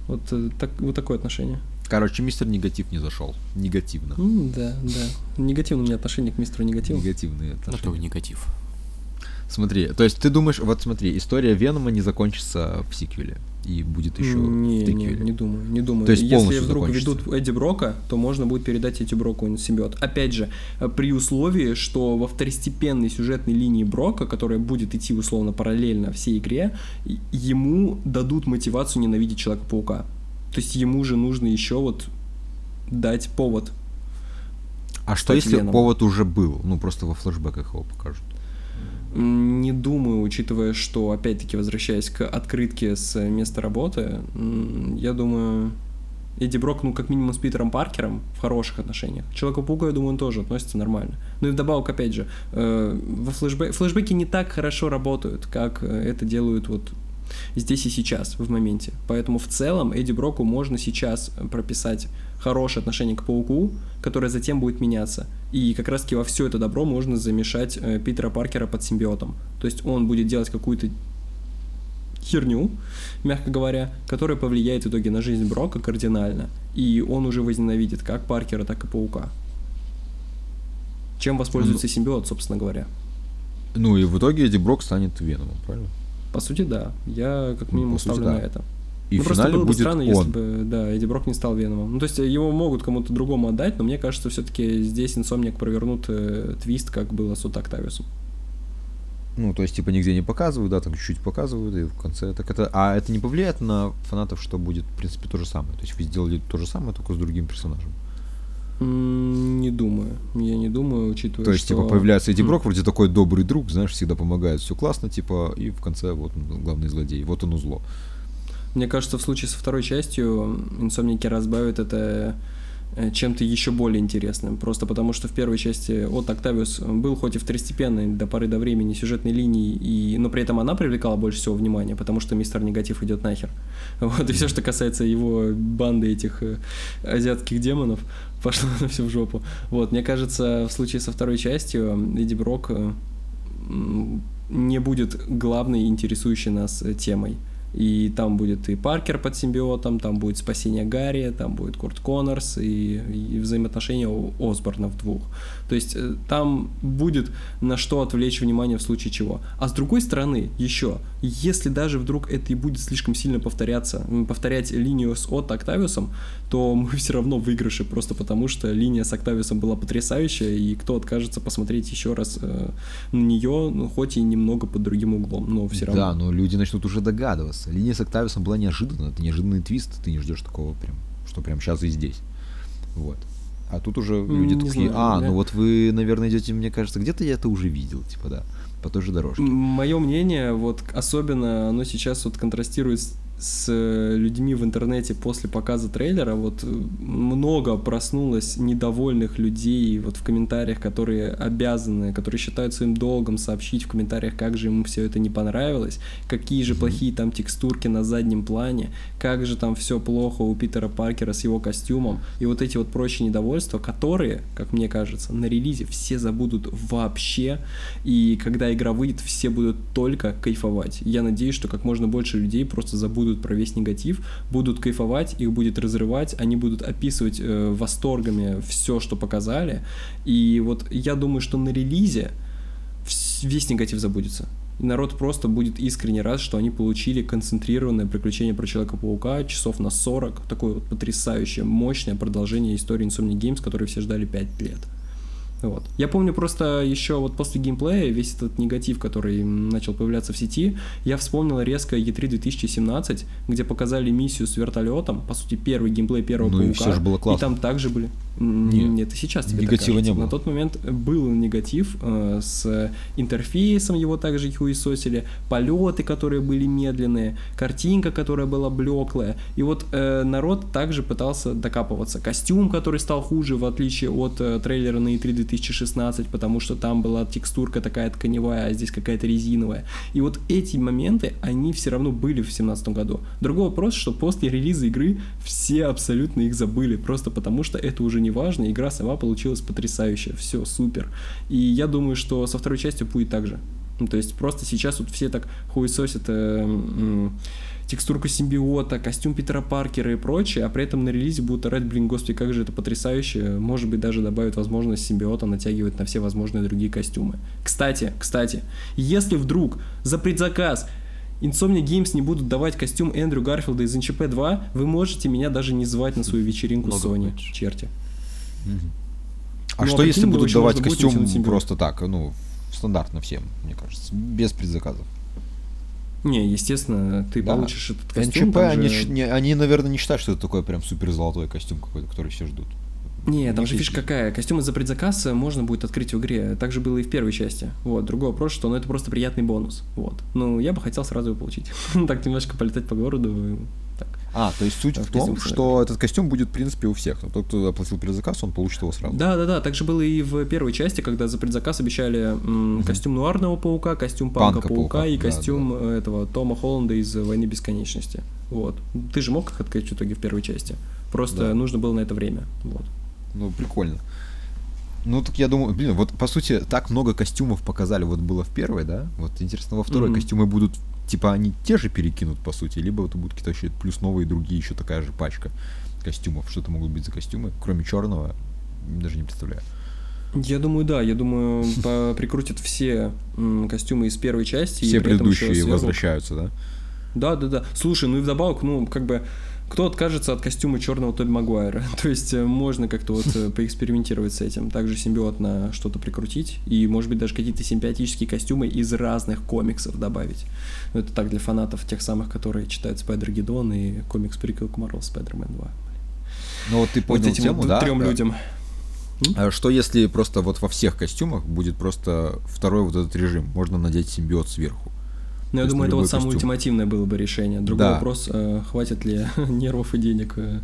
Вот, э, так, вот такое отношение. Короче, мистер негатив не зашел. Негативно. Mm, да, да. Негативное у меня отношение к мистеру негативу. Негативные отношения. Готовый негатив. Смотри, то есть ты думаешь, вот смотри, история Венома не закончится в сиквеле и будет еще не. Не, не думаю, не думаю. То есть Если вдруг закончится. ведут Эдди Брока, то можно будет передать Эдди Броку симбиот. Опять же, э, при условии, что во второстепенной сюжетной линии Брока, которая будет идти условно параллельно всей игре, ему дадут мотивацию ненавидеть Человека-паука. То есть ему же нужно еще вот дать повод. А что если Веном. повод уже был? Ну, просто во флешбеках его покажут. Не думаю, учитывая, что, опять-таки, возвращаясь к открытке с места работы, я думаю, Эдди Брок, ну, как минимум с Питером Паркером в хороших отношениях. Человеку-пауку, я думаю, он тоже относится нормально. Ну и вдобавок, опять же, э, во флешбе... флешбеки не так хорошо работают, как э, это делают вот здесь и сейчас, в моменте. Поэтому в целом Эдди Броку можно сейчас прописать хорошее отношение к Пауку, которое затем будет меняться. И как раз-таки во все это добро можно замешать э, Питера Паркера под симбиотом. То есть он будет делать какую-то херню, мягко говоря, которая повлияет в итоге на жизнь Брока кардинально. И он уже возненавидит как Паркера, так и Паука. Чем воспользуется ну, симбиот, собственно говоря. Ну и в итоге Эдди Брок станет Веномом, правильно? По сути, да. Я как ну, минимум ну, ставлю да. на это. И ну, просто было бы странно, он. если бы, да, Эдди Брок не стал Веномом. Ну, то есть его могут кому-то другому отдать, но мне кажется, все-таки здесь Инсомник провернут э, твист, как было с Октавиусом. Ну, то есть, типа, нигде не показывают, да, там чуть-чуть показывают, и в конце так это... А это не повлияет на фанатов, что будет, в принципе, то же самое? То есть вы сделали то же самое, только с другим персонажем? Не думаю. Я не думаю, учитывая, То есть, что... типа, появляется Эдди Брок, вроде такой добрый друг, знаешь, всегда помогает, все классно, типа, и в конце вот главный злодей, вот он узло. Мне кажется, в случае со второй частью инсомники разбавят это чем-то еще более интересным. Просто потому, что в первой части от Октавиус был хоть и второстепенной до поры до времени сюжетной линии, и, но при этом она привлекала больше всего внимания, потому что мистер Негатив идет нахер. (laughs) Вот, и все, что касается его банды этих э, азиатских демонов, (laughs) пошло на все в жопу. Вот, мне кажется, в случае со второй частью Эдди Брок э, не будет главной интересующей нас темой. И там будет и Паркер под симбиотом, там будет спасение Гарри, там будет Курт Коннорс и, и взаимоотношения Осборнов двух. То есть э, там будет на что отвлечь внимание в случае чего. А с другой стороны, еще, если даже вдруг это и будет слишком сильно повторяться, повторять линию с от Октавиусом, то (laughs) мы все равно в выигрыше, просто потому что линия с Октавиусом была потрясающая, и кто откажется посмотреть еще раз э, на нее, ну, хоть и немного под другим углом, но все равно. Да, но люди начнут уже догадываться. Линия с Октавиусом была неожиданна, это неожиданный твист, ты не ждешь такого прям, что прям сейчас и здесь. Вот. А тут уже люди не такие, знаю, а, да. ну вот вы, наверное, идете, мне кажется, где-то я это уже видел, типа, да, по той же дорожке. Мое мнение, вот особенно оно сейчас вот контрастирует с с э, людьми в интернете после показа трейлера, вот э, много проснулось недовольных людей вот в комментариях, которые обязаны, которые считают своим долгом сообщить в комментариях, как же ему все это не понравилось, какие же плохие там текстурки на заднем плане, как же там все плохо у Питера Паркера с его костюмом, и вот эти вот прочие недовольства, которые, как мне кажется, на релизе все забудут вообще, и когда игра выйдет, все будут только кайфовать. Я надеюсь, что как можно больше людей просто забудут забудут про весь негатив, будут кайфовать, их будет разрывать, они будут описывать э, восторгами все, что показали. И вот я думаю, что на релизе весь негатив забудется. И народ просто будет искренне рад, что они получили концентрированное приключение про Человека-паука часов на 40, такое вот потрясающее, мощное продолжение истории Insomnia Games, которую все ждали 5 лет. Вот. Я помню просто еще вот после геймплея весь этот негатив, который начал появляться в сети, я вспомнил резко E3 2017, где показали миссию с вертолетом, по сути первый геймплей первого ну, паука. И все же было классно. И там также были. Нет, и сейчас тебе Негатива не было. На тот момент был негатив э, с интерфейсом, его также хуесосили, полеты, которые были медленные, картинка, которая была блеклая. И вот э, народ также пытался докапываться. Костюм, который стал хуже, в отличие от э, трейлера на E3 2016, потому что там была текстурка такая тканевая, а здесь какая-то резиновая. И вот эти моменты, они все равно были в 2017 году. Другой вопрос, что после релиза игры все абсолютно их забыли, просто потому что это уже не важно, игра сама получилась потрясающая, все, супер. И я думаю, что со второй частью будет так же. Ну, то есть просто сейчас вот все так хуесосят э, текстурку симбиота, костюм Питера Паркера и прочее, а при этом на релизе будут орать, блин, господи, как же это потрясающе, может быть, даже добавят возможность симбиота натягивать на все возможные другие костюмы. Кстати, кстати, если вдруг за предзаказ Insomnia Games не будут давать костюм Эндрю Гарфилда из NCP 2, вы можете меня даже не звать на свою вечеринку Много Sony, хочешь. черти. А ну, что а если будут давать костюм просто так, ну, стандартно всем, мне кажется, без предзаказов? Не, естественно, ты да. получишь этот костюм. НЧП, они, же... не, они, наверное, не считают, что это такой прям супер золотой костюм какой-то, который все ждут. Не, там же фишка какая. Костюмы за предзаказ можно будет открыть в игре. Так же было и в первой части. Вот. Другой вопрос, что ну, это просто приятный бонус. Вот. Ну, я бы хотел сразу его получить. (laughs) так немножко полетать по городу. А, то есть суть в том, что этот костюм будет, в принципе, у всех. Но тот, кто оплатил предзаказ, он получит его сразу. Да, да, да. Так же было и в первой части, когда за предзаказ обещали угу. костюм нуарного паука, костюм панка, панка паука, паука и да, костюм да. этого Тома Холланда из Войны бесконечности. Вот. Ты же мог их открыть в итоге в первой части. Просто да. нужно было на это время. Вот. Ну, прикольно. Ну, так я думаю, блин, вот по сути так много костюмов показали, вот было в первой, да? Вот интересно, во второй mm-hmm. костюмы будут, типа, они те же перекинут, по сути, либо это будут какие-то вообще плюс новые другие, еще такая же пачка костюмов. Что это могут быть за костюмы, кроме черного, даже не представляю. Я думаю, да. Я думаю, (laughs) прикрутят все костюмы из первой части. Все предыдущие возвращаются, да? Да, да, да. Слушай, ну и вдобавок, ну, как бы кто откажется от костюма черного Тоби Магуайра? (laughs) То есть э, можно как-то вот э, поэкспериментировать с этим. Также симбиот на что-то прикрутить. И, может быть, даже какие-то симпатические костюмы из разных комиксов добавить. Ну, это так для фанатов тех самых, которые читают Спайдер Гидон и комикс приквел к Marvel Spider-Man 2. Ну вот ты понял вот этим тему, да? Трем да. людям. А что если просто вот во всех костюмах будет просто второй вот этот режим? Можно надеть симбиот сверху. Ну, я думаю, это вот самое ультимативное было бы решение. Другой да. вопрос, э, хватит ли (laughs) нервов и денег э,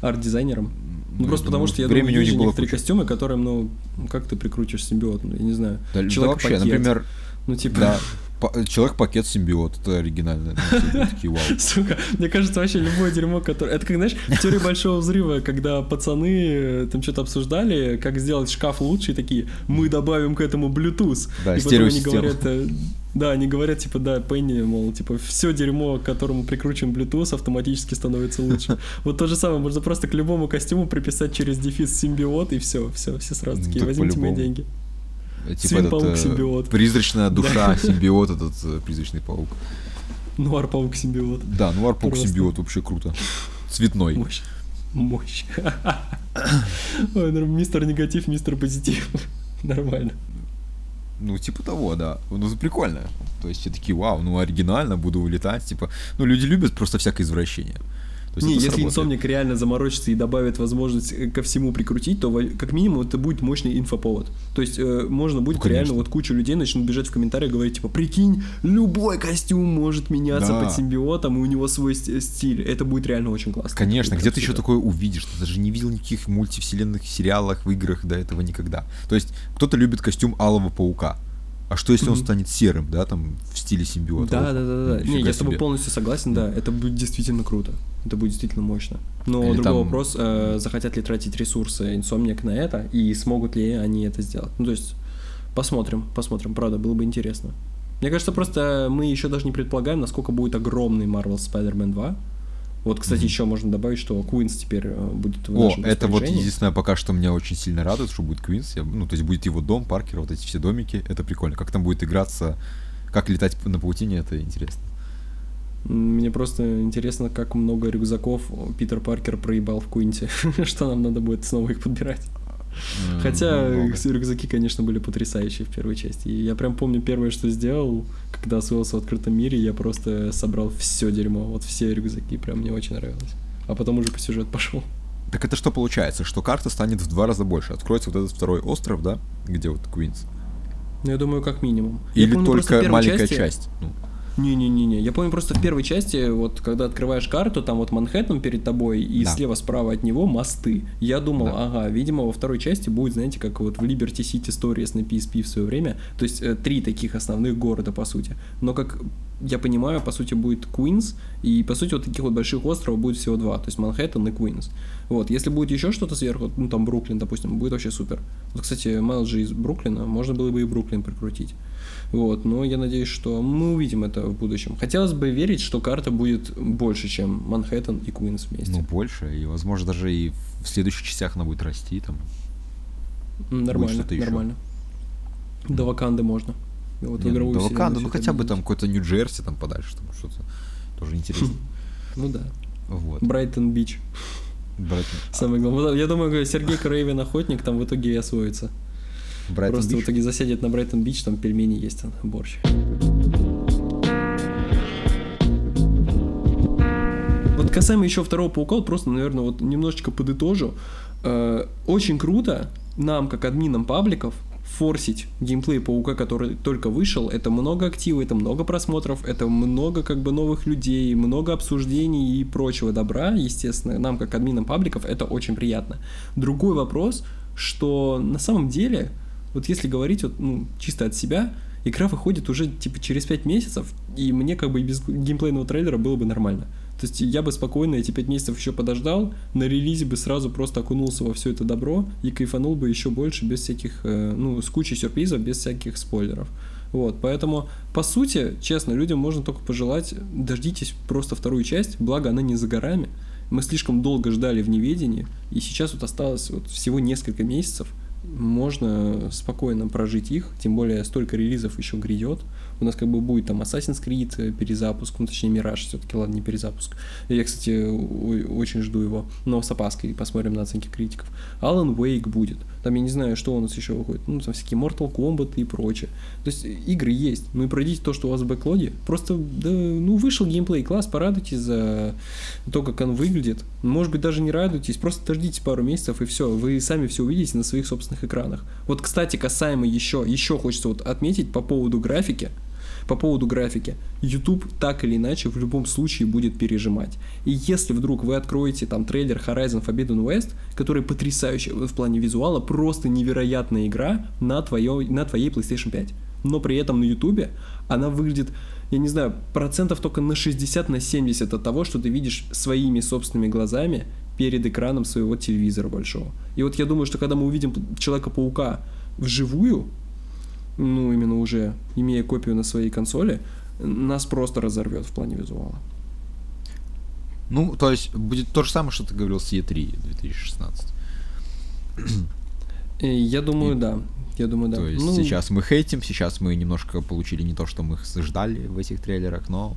арт-дизайнерам. Ну, просто потому что я думаю, есть некоторые костюмы, которым, ну, как ты прикрутишь симбиот, ну, я не знаю. Да, человек да вообще, например, ну, типа... Да. (laughs) Человек-пакет симбиот, это оригинально. Такие, вау. (laughs) Сука, мне кажется, вообще любое дерьмо, которое... Это как, знаешь, теория большого взрыва, когда пацаны э, там что-то обсуждали, как сделать шкаф лучше, и такие, мы добавим к этому Bluetooth. Да, и потом они говорят, э, да, они говорят, типа, да, Пенни, мол, типа, все дерьмо, к которому прикручен Bluetooth, автоматически становится лучше. (laughs) Вот то же самое, можно просто к любому костюму приписать через дефис симбиот, и все, все, все сразу такие, возьмите мои деньги. Типа этот, паук симбиот. Призрачная душа симбиот, этот э, призрачный паук. Нуар паук симбиот. Да, нуар паук симбиот вообще круто. Цветной. Мощь. Мощь. (laughs) Ой, мистер негатив, мистер позитив. (laughs) Нормально. Ну, типа того, да. Ну, прикольно. То есть все такие, вау, ну оригинально, буду улетать, типа. Ну, люди любят просто всякое извращение. Есть не, если инсомник реально заморочится и добавит возможность э, ко всему прикрутить, то как минимум это будет мощный инфоповод. То есть э, можно будет ну, реально вот кучу людей начнут бежать в комментариях говорить типа, прикинь, любой костюм может меняться да. под симбиотом, и у него свой стиль. Это будет реально очень классно. Конечно, где ты еще такое увидишь? Ты даже не видел никаких мультивселенных сериалах, в играх до этого никогда. То есть кто-то любит костюм Алого Паука. А что если mm-hmm. он станет серым, да, там, в стиле симбиота? Да, да, да, да. Не, я с тобой полностью согласен, да, это будет действительно круто. Это будет действительно мощно. Но Или другой там... вопрос, э, захотят ли тратить ресурсы Insomniac на это, и смогут ли они это сделать. Ну, то есть, посмотрим, посмотрим, правда, было бы интересно. Мне кажется, просто мы еще даже не предполагаем, насколько будет огромный Marvel Spider-Man 2. Вот, кстати, mm-hmm. еще можно добавить, что Куинс теперь э, будет в О, это вот единственное пока что меня очень сильно радует, что будет Куинс. Ну, то есть будет его дом, Паркер, вот эти все домики. Это прикольно. Как там будет играться, как летать на паутине, это интересно. Мне просто интересно, как много рюкзаков Питер Паркер проебал в Куинте. (laughs) что нам надо будет снова их подбирать. Хотя много. рюкзаки, конечно, были потрясающие в первой части. И я прям помню первое, что сделал, когда освоился в открытом мире, я просто собрал все дерьмо, вот все рюкзаки, прям мне очень нравилось. А потом уже по сюжету пошел. Так это что получается? Что карта станет в два раза больше? Откроется вот этот второй остров, да? Где вот Квинс? Ну, я думаю, как минимум. Или помню, только маленькая части... часть? Ну. Не-не-не-не. Я помню просто в первой части, вот когда открываешь карту, там вот Манхэттен перед тобой, и да. слева-справа от него мосты. Я думал, да. ага, видимо, во второй части будет, знаете, как вот в Liberty City Stories на PSP в свое время. То есть э, три таких основных города, по сути. Но как я понимаю, по сути, будет Куинс, и, по сути, вот таких вот больших островов будет всего два, то есть Манхэттен и Куинс. Вот, если будет еще что-то сверху, ну, там Бруклин, допустим, будет вообще супер. Вот, кстати, Майл же из Бруклина, можно было бы и Бруклин прикрутить. Вот, но я надеюсь, что мы увидим это в будущем. Хотелось бы верить, что карта будет больше, чем Манхэттен и Куинс вместе. Ну, больше, и, возможно, даже и в следующих частях она будет расти, там. Нормально, нормально. Еще. До Ваканды можно. Вот Нет, игровую до Ваканды, ну хотя бы там какой-то Нью-Джерси там подальше, там что-то тоже интересно. (laughs) Ну да. Вот. Брайтон Бич. Брайтон. Самое главное. Я думаю, Сергей Крейвен охотник там в итоге и освоится. Брайтон Просто Бич? в итоге засядет на Брайтон Бич, там пельмени есть, там борщ. Вот касаемо еще второго паука, вот просто, наверное, вот немножечко подытожу. Э, очень круто нам, как админам пабликов, форсить геймплей Паука, который только вышел, это много актива, это много просмотров, это много как бы новых людей, много обсуждений и прочего добра, естественно, нам как админам пабликов это очень приятно. Другой вопрос, что на самом деле, вот если говорить вот, ну, чисто от себя, игра выходит уже типа через 5 месяцев, и мне как бы и без геймплейного трейлера было бы нормально. То есть я бы спокойно эти пять месяцев еще подождал, на релизе бы сразу просто окунулся во все это добро и кайфанул бы еще больше без всяких, э, ну, с кучей сюрпризов, без всяких спойлеров. Вот, поэтому, по сути, честно, людям можно только пожелать, дождитесь просто вторую часть, благо она не за горами. Мы слишком долго ждали в неведении, и сейчас вот осталось вот всего несколько месяцев, можно спокойно прожить их, тем более столько релизов еще грядет у нас как бы будет там Assassin's Creed э, перезапуск, ну точнее Мираж все-таки, ладно, не перезапуск. Я, кстати, очень жду его, но с опаской посмотрим на оценки критиков. Alan Wake будет, там я не знаю, что у нас еще выходит, ну там всякие Mortal Kombat и прочее. То есть игры есть, ну и пройдите то, что у вас в бэклоге, просто, да, ну вышел геймплей класс, порадуйтесь за то, как он выглядит, может быть даже не радуйтесь, просто дождитесь пару месяцев и все, вы сами все увидите на своих собственных экранах. Вот, кстати, касаемо еще, еще хочется вот отметить по поводу графики, по поводу графики. YouTube так или иначе в любом случае будет пережимать. И если вдруг вы откроете там трейлер Horizon Forbidden West, который потрясающий в плане визуала, просто невероятная игра на, твоё, на твоей PlayStation 5. Но при этом на YouTube она выглядит, я не знаю, процентов только на 60, на 70 от того, что ты видишь своими собственными глазами перед экраном своего телевизора большого. И вот я думаю, что когда мы увидим Человека-паука вживую, ну, именно уже имея копию на своей консоли, нас просто разорвет в плане визуала. Ну, то есть будет то же самое, что ты говорил с E3 2016. Э, я думаю, И... да. Я думаю, да. То есть ну... сейчас мы хейтим, сейчас мы немножко получили не то, что мы ждали в этих трейлерах, но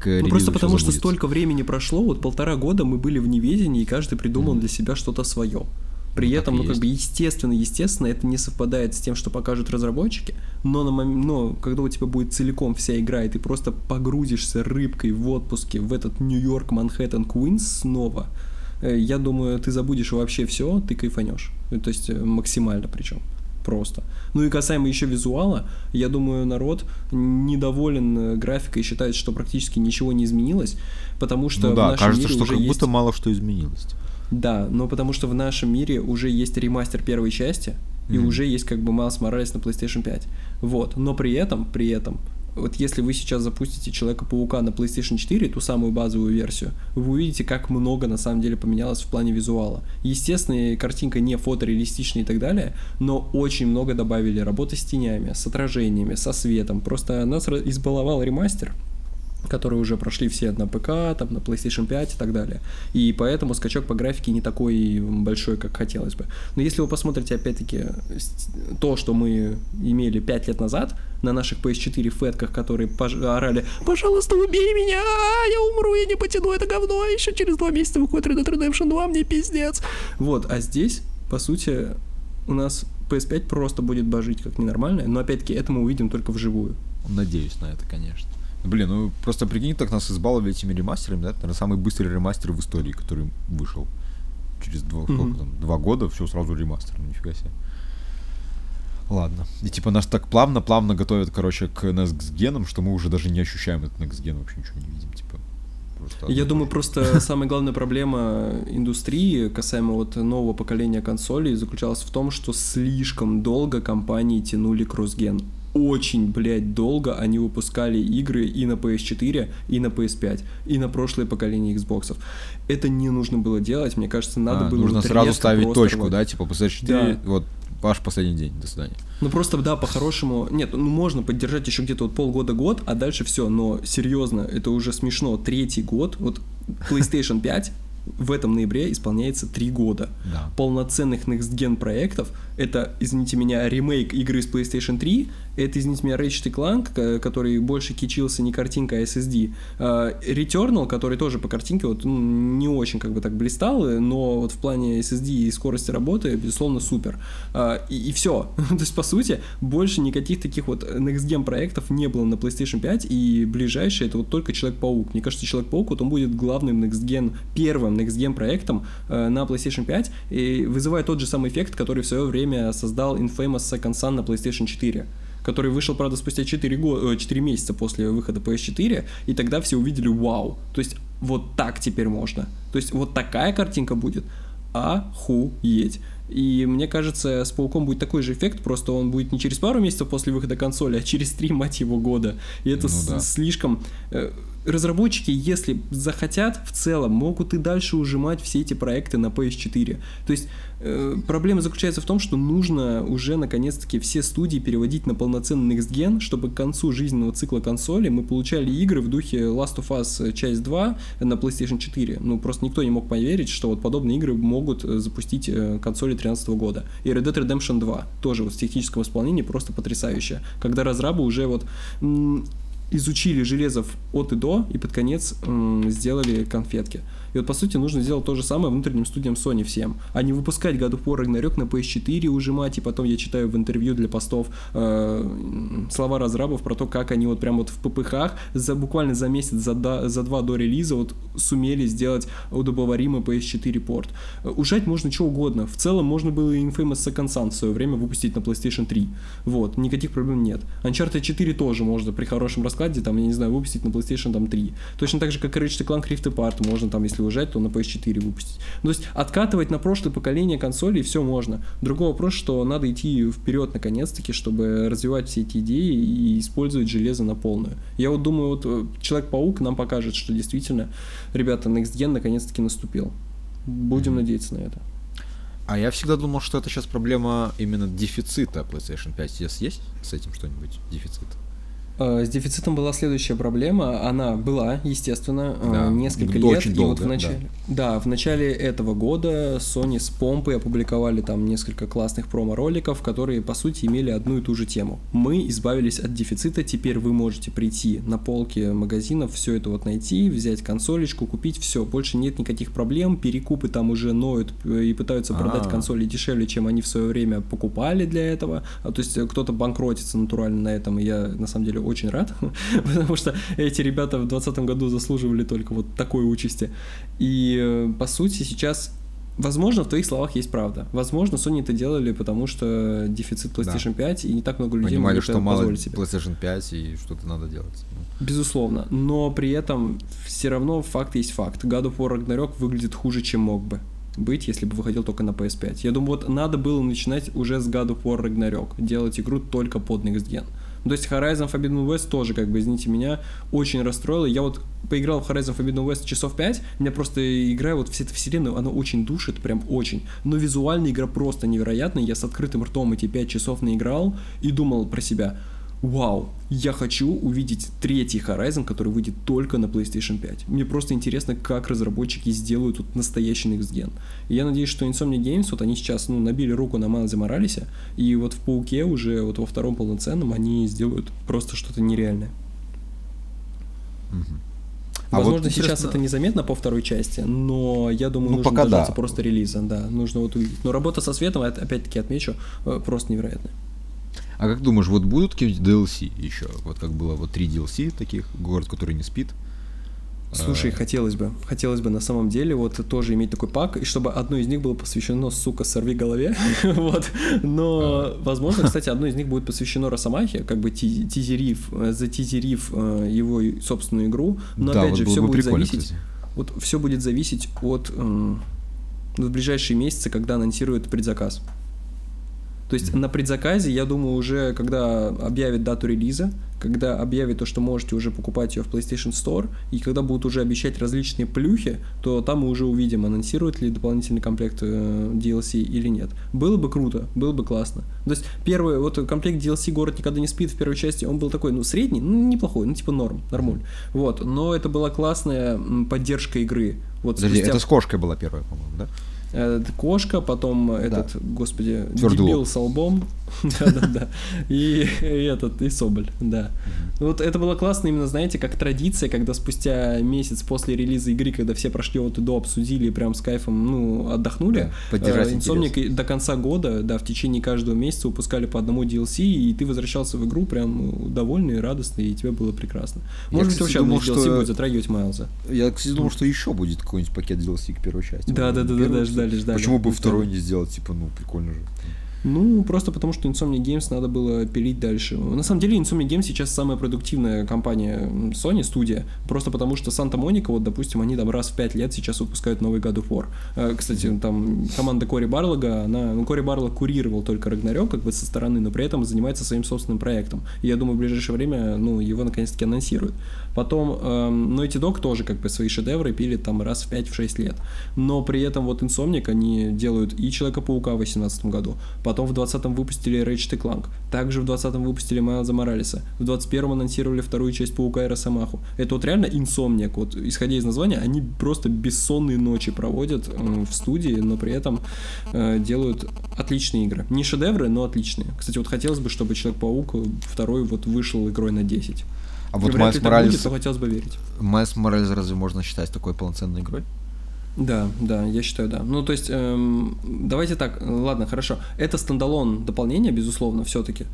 к Ну просто потому, что столько времени прошло, вот полтора года мы были в неведении, и каждый придумал mm. для себя что-то свое. При этом, ну, как бы, естественно, естественно, это не совпадает с тем, что покажут разработчики, но, на мом... но когда у тебя будет целиком вся игра, и ты просто погрузишься рыбкой в отпуске в этот Нью-Йорк, Манхэттен, Куинс снова, э, я думаю, ты забудешь вообще все, ты кайфанешь. Э, то есть э, максимально причем. Просто. Ну и касаемо еще визуала, я думаю, народ недоволен графикой и считает, что практически ничего не изменилось, потому что ну да, в нашем кажется, мире что уже как есть... будто мало что изменилось. Да, но потому что в нашем мире уже есть ремастер первой части, mm-hmm. и уже есть как бы Miles Morales на PlayStation 5. Вот, но при этом, при этом, вот если вы сейчас запустите Человека-паука на PlayStation 4, ту самую базовую версию, вы увидите, как много на самом деле поменялось в плане визуала. Естественно, картинка не фотореалистичная и так далее, но очень много добавили работы с тенями, с отражениями, со светом. Просто нас избаловал ремастер, которые уже прошли все на ПК, там, на PlayStation 5 и так далее. И поэтому скачок по графике не такой большой, как хотелось бы. Но если вы посмотрите, опять-таки, то, что мы имели 5 лет назад на наших PS4 фетках, которые пож- орали «Пожалуйста, убей меня! Я умру, я не потяну это говно! Еще через два месяца выходит Red Dead Redemption 2, мне пиздец!» Вот, а здесь, по сути, у нас PS5 просто будет божить как ненормальное, но опять-таки это мы увидим только вживую. Надеюсь на это, конечно. Блин, ну просто прикинь, так нас избаловали этими ремастерами, да? Это, наверное, самый быстрый ремастер в истории, который вышел. Через два, mm-hmm. сколько там, два года все сразу ремастер, ну нифига себе. Ладно. И типа нас так плавно-плавно готовят, короче, к Next генам, что мы уже даже не ощущаем этот Next ген, вообще ничего не видим, типа. Я думаю, просто (laughs) самая главная проблема индустрии касаемо вот нового поколения консолей заключалась в том, что слишком долго компании тянули кроссген очень, блядь, долго они выпускали игры и на PS4, и на PS5, и на прошлое поколение Xbox. Это не нужно было делать, мне кажется, надо а, было... Нужно сразу ставить точку, рвать. да, типа PS4, да. вот ваш последний день, до свидания. Ну просто, да, по-хорошему, нет, ну можно поддержать еще где-то вот полгода-год, а дальше все, но серьезно, это уже смешно, третий год, вот PlayStation (laughs) 5 в этом ноябре исполняется три года. Да. Полноценных Next Gen проектов. Это, извините меня, ремейк игры с PlayStation 3, это, извините меня, Ratchet Clank, который больше кичился не картинка, а SSD. А, Returnal, который тоже по картинке вот, ну, не очень как бы так блистал, но вот в плане SSD и скорости работы, безусловно, супер. И, и все. (laughs) То есть, по сути, больше никаких таких вот Next Gen проектов не было на PlayStation 5, и ближайший это вот только Человек-паук. Мне кажется, Человек-паук, вот он будет главным Next первым Next Gen проектом э, на PlayStation 5, и вызывает тот же самый эффект, который в свое время создал Infamous Second Son на PlayStation 4 который вышел, правда, спустя 4, года, 4 месяца после выхода PS4, и тогда все увидели вау. То есть вот так теперь можно. То есть вот такая картинка будет. Охуеть. И мне кажется, с Пауком будет такой же эффект, просто он будет не через пару месяцев после выхода консоли, а через три, мать его, года. И это ну, да. слишком... Э, разработчики, если захотят, в целом могут и дальше ужимать все эти проекты на PS4. То есть э, проблема заключается в том, что нужно уже наконец-таки все студии переводить на полноценный Next Gen, чтобы к концу жизненного цикла консоли мы получали игры в духе Last of Us часть 2 на PlayStation 4. Ну, просто никто не мог поверить, что вот подобные игры могут э, запустить э, консоли 2013 года. И Red Dead Redemption 2 тоже вот в техническом исполнении просто потрясающая. Когда разрабы уже вот изучили железо от и до, и под конец сделали конфетки. И вот, по сути, нужно сделать то же самое внутренним студиям Sony всем, а не выпускать God of War Ragnarok на PS4 ужимать, и потом я читаю в интервью для постов э, слова разрабов про то, как они вот прям вот в ППХ за, буквально за месяц, за, до, за два до релиза вот сумели сделать удобоваримый PS4 порт. Ужать можно что угодно. В целом можно было и Infamous Second Son в свое время выпустить на PlayStation 3. Вот, никаких проблем нет. Uncharted 4 тоже можно при хорошем раскладе, там, я не знаю, выпустить на PlayStation там 3. Точно так же, как и Ratchet Clank Rift Apart можно там, если если ужать, то на PS4 выпустить. Ну, то есть откатывать на прошлое поколение консолей все можно. Другой вопрос, что надо идти вперед наконец-таки, чтобы развивать все эти идеи и использовать железо на полную. Я вот думаю, вот э, Человек-паук нам покажет, что действительно, ребята, Next Gen наконец-таки наступил. Будем mm-hmm. надеяться на это. А я всегда думал, что это сейчас проблема именно дефицита PlayStation 5. Есть с этим что-нибудь? Дефицит? Э, с дефицитом была следующая проблема. Она была, естественно, э, да, несколько лет. Очень долго, и вот в начале, да. да, в начале этого года Sony с помпой опубликовали там несколько классных промо-роликов, которые, по сути, имели одну и ту же тему. Мы избавились от дефицита, теперь вы можете прийти на полки магазинов, все это вот найти, взять консолечку, купить, все, больше нет никаких проблем, перекупы там уже ноют э, и пытаются продать А-а-а. консоли дешевле, чем они в свое время покупали для этого. А, то есть кто-то банкротится натурально на этом, и я, на самом деле, очень рад, (laughs) потому что эти ребята в 2020 году заслуживали только вот такой участи. И, э, по сути, сейчас Возможно, в твоих словах есть правда. Возможно, Sony это делали, потому что дефицит PlayStation да. 5, и не так много людей Понимали, что это мало себе. PlayStation 5, и что-то надо делать. Безусловно. Но при этом все равно факт есть факт. God of War Ragnarok выглядит хуже, чем мог бы быть, если бы выходил только на PS5. Я думаю, вот надо было начинать уже с God of War Ragnarok, делать игру только под Next Gen. То есть Horizon Forbidden West тоже, как бы, извините меня, очень расстроило. Я вот поиграл в Horizon Forbidden West часов 5, меня просто игра, вот вся эта вселенная, она очень душит, прям очень. Но визуально игра просто невероятная. Я с открытым ртом эти 5 часов наиграл и думал про себя – вау, я хочу увидеть третий Horizon, который выйдет только на PlayStation 5. Мне просто интересно, как разработчики сделают тут настоящий Next Gen. И я надеюсь, что Insomnia Games, вот они сейчас, ну, набили руку на Майлзе Моралесе, и вот в Пауке уже, вот во втором полноценном, они сделают просто что-то нереальное. А Возможно, вот сейчас это незаметно по второй части, но я думаю, ну, нужно пока дождаться да. просто релиза, да, нужно вот увидеть. Но работа со светом, опять-таки отмечу, э, просто невероятная. А как думаешь, вот будут какие-нибудь DLC еще? Вот как было вот три DLC таких, город, который не спит. Слушай, а... хотелось бы, хотелось бы на самом деле вот тоже иметь такой пак, и чтобы одно из них было посвящено, сука, сорви голове, (laughs) вот, но, а... возможно, кстати, одно из них будет посвящено Росомахе, как бы тизерив, э, затизерив э, его собственную игру, но опять же, все будет зависеть, вот все будет зависеть от э, в ближайшие месяцы, когда анонсируют предзаказ. То есть на предзаказе, я думаю, уже когда объявят дату релиза, когда объявят то, что можете уже покупать ее в PlayStation Store, и когда будут уже обещать различные плюхи, то там мы уже увидим, анонсируют ли дополнительный комплект э, DLC или нет. Было бы круто, было бы классно. То есть первый, вот комплект DLC «Город никогда не спит» в первой части, он был такой, ну, средний, ну, неплохой, ну, типа норм, нормуль. Вот, но это была классная поддержка игры. Вот, Подожди, спустя... это с кошкой была первая, по-моему, да? Кошка, потом да. этот, господи, Твердулов. дебил с лбом, (laughs) Да-да-да. И, этот, и Соболь, да. Вот это было классно именно, знаете, как традиция, когда спустя месяц после релиза игры, когда все прошли от и до, обсудили и прям с кайфом, ну, отдохнули. Поддержать э, до конца года, да, в течение каждого месяца выпускали по одному DLC, и ты возвращался в игру прям довольный, радостный, и тебе было прекрасно. Может быть, вообще думал, DLC что... будет затрагивать Майлза. Я, кстати, думал, что еще будет какой-нибудь пакет DLC к первой части. Да-да-да, ждали, ждали. Почему бы второй не сделать, типа, ну, прикольно же. Ну, просто потому, что Insomnia Games надо было пилить дальше. На самом деле, Insomnia Games сейчас самая продуктивная компания Sony, студия, просто потому что Санта-Моника, вот, допустим, они там раз в пять лет сейчас выпускают новый God of War. Э, кстати, там команда Кори Барлога, она, ну, Кори Барлог курировал только Рагнарёк, как бы со стороны, но при этом занимается своим собственным проектом. И я думаю, в ближайшее время, ну, его наконец-таки анонсируют. Потом, эм, ну, эти Dog тоже как бы свои шедевры пили там раз в 5-6 лет. Но при этом вот Insomniac, они делают и Человека-паука в 2018 году, потом в 2020 выпустили Ratchet Clank, также в 2020 выпустили Майлза Моралеса, в 2021 анонсировали вторую часть Паука и Росомаху. Это вот реально Insomniac, вот исходя из названия, они просто бессонные ночи проводят э, в студии, но при этом э, делают отличные игры. Не шедевры, но отличные. Кстати, вот хотелось бы, чтобы Человек-паук второй вот вышел игрой на 10. А вот Майлз Моралес... Будет, то хотелось бы верить. Майлз Моралес разве можно считать такой полноценной игрой? Да, да, я считаю, да. Ну, то есть, эм, давайте так, ладно, хорошо. Это standalone дополнение, безусловно, все-таки.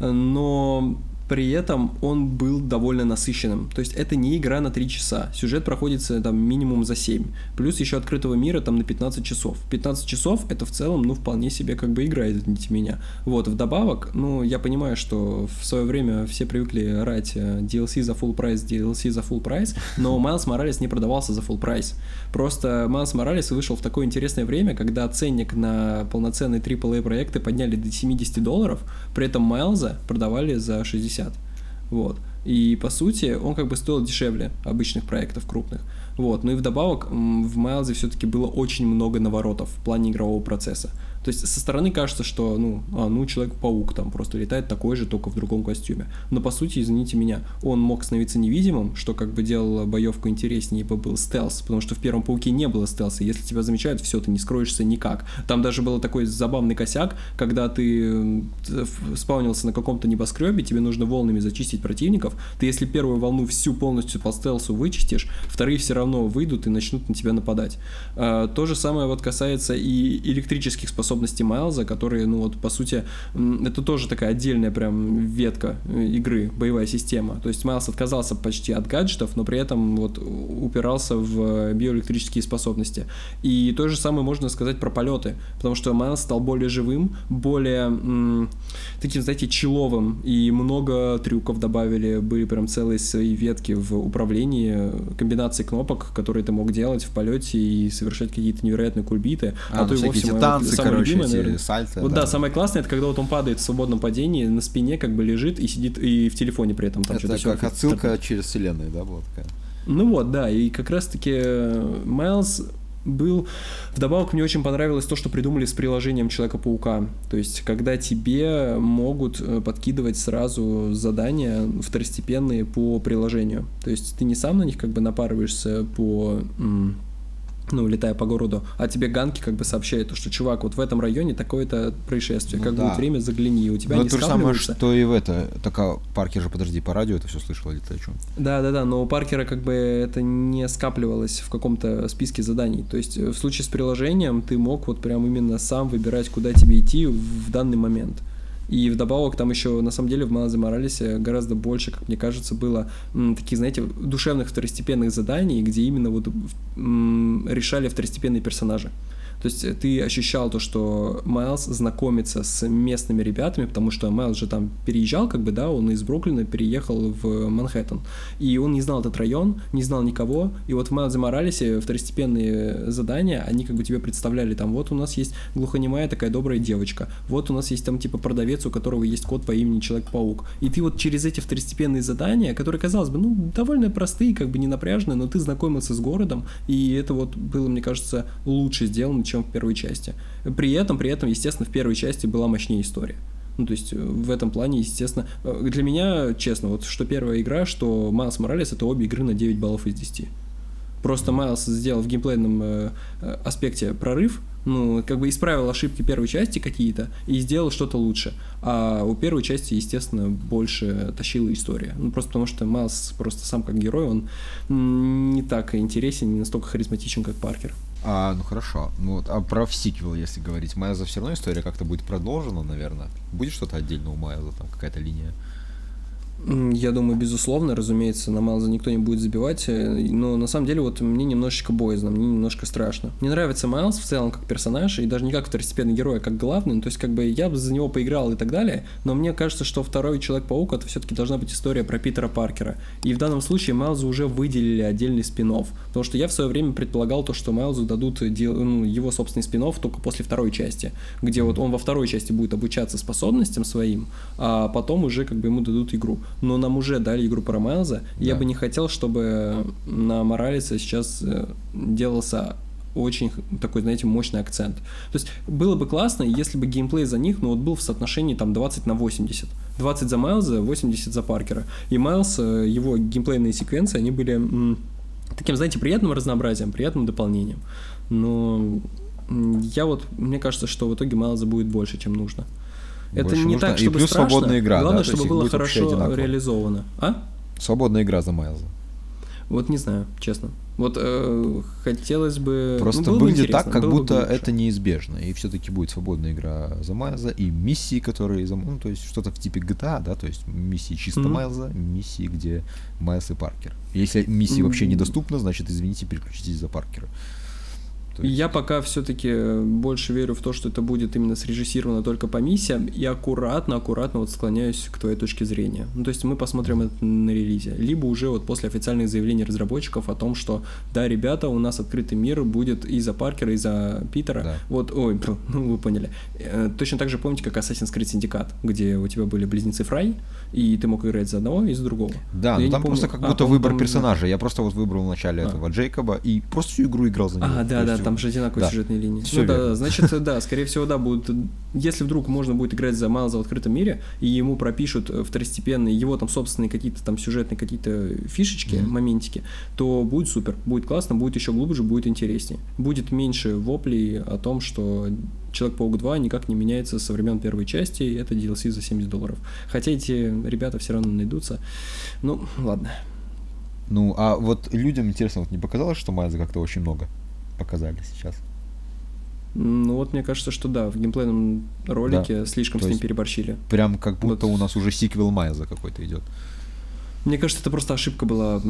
Но при этом он был довольно насыщенным. То есть это не игра на 3 часа. Сюжет проходится там минимум за 7. Плюс еще открытого мира там на 15 часов. 15 часов это в целом, ну, вполне себе как бы игра, извините меня. Вот, вдобавок, ну, я понимаю, что в свое время все привыкли орать э, DLC за full price, DLC за full price, но Miles Morales не продавался за full price. Просто Miles Morales вышел в такое интересное время, когда ценник на полноценные AAA проекты подняли до 70 долларов, при этом Майлза продавали за 60 50. Вот. И по сути он как бы стоил дешевле обычных проектов крупных. Вот. Ну и вдобавок в Майлзе все-таки было очень много наворотов в плане игрового процесса. То есть со стороны кажется, что, ну, а, ну, Человек-паук там просто летает такой же, только в другом костюме. Но по сути, извините меня, он мог становиться невидимым, что как бы делало боевку интереснее, ибо был стелс, потому что в первом Пауке не было стелса. Если тебя замечают, все, ты не скроешься никак. Там даже был такой забавный косяк, когда ты спаунился на каком-то небоскребе, тебе нужно волнами зачистить противников. Ты если первую волну всю полностью по стелсу вычистишь, вторые все равно выйдут и начнут на тебя нападать. А, то же самое вот касается и электрических способностей способности Майлза, которые, ну вот, по сути, это тоже такая отдельная прям ветка э, игры, боевая система. То есть Майлз отказался почти от гаджетов, но при этом вот упирался в биоэлектрические способности. И то же самое можно сказать про полеты, потому что Майлз стал более живым, более м- таким, знаете, человым, и много трюков добавили, были прям целые свои ветки в управлении, комбинации кнопок, которые ты мог делать в полете и совершать какие-то невероятные кульбиты. А, а то и вовсе танцы, короче, любимое, наверное. Сальто, вот да. да, самое классное, это когда вот он падает в свободном падении, на спине как бы лежит и сидит, и в телефоне при этом там Это как отсылка так. через вселенную, да, была такая? Ну вот, да, и как раз-таки э, Майлз был... Вдобавок мне очень понравилось то, что придумали с приложением Человека-паука. То есть, когда тебе могут э, подкидывать сразу задания второстепенные по приложению. То есть, ты не сам на них как бы напарываешься по ну, летая по городу, а тебе ганки как бы сообщают, что, чувак, вот в этом районе такое-то происшествие, ну, как да. будет время, загляни, у тебя Но ну, не то же самое, что и в это, только Паркер же, подожди, по радио это все слышал или ты о чем? Да-да-да, но у Паркера как бы это не скапливалось в каком-то списке заданий, то есть э, в случае с приложением ты мог вот прям именно сам выбирать, куда тебе идти в данный момент. И вдобавок там еще, на самом деле, в Майлзе Моралесе гораздо больше, как мне кажется, было м, таких, знаете, душевных второстепенных заданий, где именно вот м, решали второстепенные персонажи. То есть э, ты ощущал то, что Майлз знакомится с местными ребятами, потому что Майлз же там переезжал, как бы, да, он из Бруклина переехал в Манхэттен. И он не знал этот район, не знал никого. И вот в Майлзе Моралесе второстепенные задания, они как бы тебе представляли, там, вот у нас есть глухонемая такая добрая девочка, вот у нас есть там типа продавец, у которого есть кот по имени Человек-паук. И ты вот через эти второстепенные задания, которые, казалось бы, ну, довольно простые, как бы не напряженные, но ты знакомился с городом, и это вот было, мне кажется, лучше сделано, чем в первой части. При этом, при этом, естественно, в первой части была мощнее история. Ну, то есть э, в этом плане, естественно, э, для меня, честно, вот что первая игра, что Майлз Моралес, это обе игры на 9 баллов из 10. Просто Майлз сделал в геймплейном э, аспекте прорыв, ну, как бы исправил ошибки первой части какие-то и сделал что-то лучше. А у первой части, естественно, больше тащила история. Ну, просто потому что Майлз просто сам как герой, он не так интересен, не настолько харизматичен, как Паркер. А, ну хорошо. Ну вот, а про сиквел, если говорить, Майлза все равно история как-то будет продолжена, наверное. Будет что-то отдельно у Майлза, там какая-то линия? Я думаю, безусловно, разумеется, на Майлза никто не будет забивать, э, но на самом деле вот мне немножечко боязно, мне немножко страшно. Мне нравится Майлз в целом как персонаж, и даже не как второстепенный герой, а как главный, ну, то есть как бы я бы за него поиграл и так далее, но мне кажется, что второй Человек-паук это все-таки должна быть история про Питера Паркера. И в данном случае Майлзу уже выделили отдельный спин потому что я в свое время предполагал то, что Майлзу дадут ну, его собственный спин только после второй части, где вот он во второй части будет обучаться способностям своим, а потом уже как бы ему дадут игру но нам уже дали игру про Майлза. Да. Я бы не хотел, чтобы на Моралиса сейчас э, делался очень такой, знаете, мощный акцент. То есть было бы классно, если бы геймплей за них, ну вот был в соотношении там 20 на 80. 20 за Майлза, 80 за Паркера. И Майлз, э, его геймплейные секвенции, они были таким, знаете, приятным разнообразием, приятным дополнением. Но я вот, мне кажется, что в итоге Майлза будет больше, чем нужно. Это не так, чтобы и плюс страшно. свободная игра. Главное, да, чтобы было хорошо реализовано. А? Свободная игра за Майлза. Вот не знаю, честно. Вот э, хотелось бы. Ну, Просто ну, выглядит так, как будто бы это неизбежно. И все-таки будет свободная игра за Майлза, и миссии, которые за. Ну, то есть что-то в типе GTA, да, то есть миссии чисто mm-hmm. Майлза, миссии, где Майлз и Паркер. Если миссии mm-hmm. вообще недоступны, значит, извините, переключитесь за Паркера. Есть... Я пока все-таки больше верю в то, что это будет именно срежиссировано только по миссиям, и аккуратно, аккуратно вот склоняюсь к твоей точке зрения. Ну, то есть мы посмотрим это на релизе. Либо уже вот после официальных заявлений разработчиков о том, что да, ребята, у нас открытый мир будет и за Паркера, и за Питера. Да. Вот, ой, (laughs) ну вы поняли. Э, точно так же помните, как Assassin's Creed Syndicate, где у тебя были близнецы Фрай, и ты мог играть за одного и за другого. Да, но там помню... просто как а, будто выбор там... персонажа. Я просто вот выбрал в начале а. этого Джейкоба и просто всю игру играл за него. А, да, да, там же одинаковые да. сюжетные линии. Все ну, да, значит, (laughs) да, скорее всего, да, будут. Если вдруг можно будет играть за Майлза в открытом мире, и ему пропишут второстепенные, его там собственные какие-то там сюжетные какие-то фишечки, mm-hmm. моментики, то будет супер, будет классно, будет еще глубже, будет интереснее. Будет меньше воплей о том, что Человек-паук 2 никак не меняется со времен первой части, и это DLC за 70 долларов. Хотя эти ребята все равно найдутся. Ну, ладно. Ну, а вот людям интересно, вот не показалось, что Майза как-то очень много показали сейчас? Ну вот мне кажется, что да, в геймплейном ролике да. слишком То с ним переборщили. Прям как будто вот. у нас уже сиквел Майза какой-то идет. Мне кажется, это просто ошибка была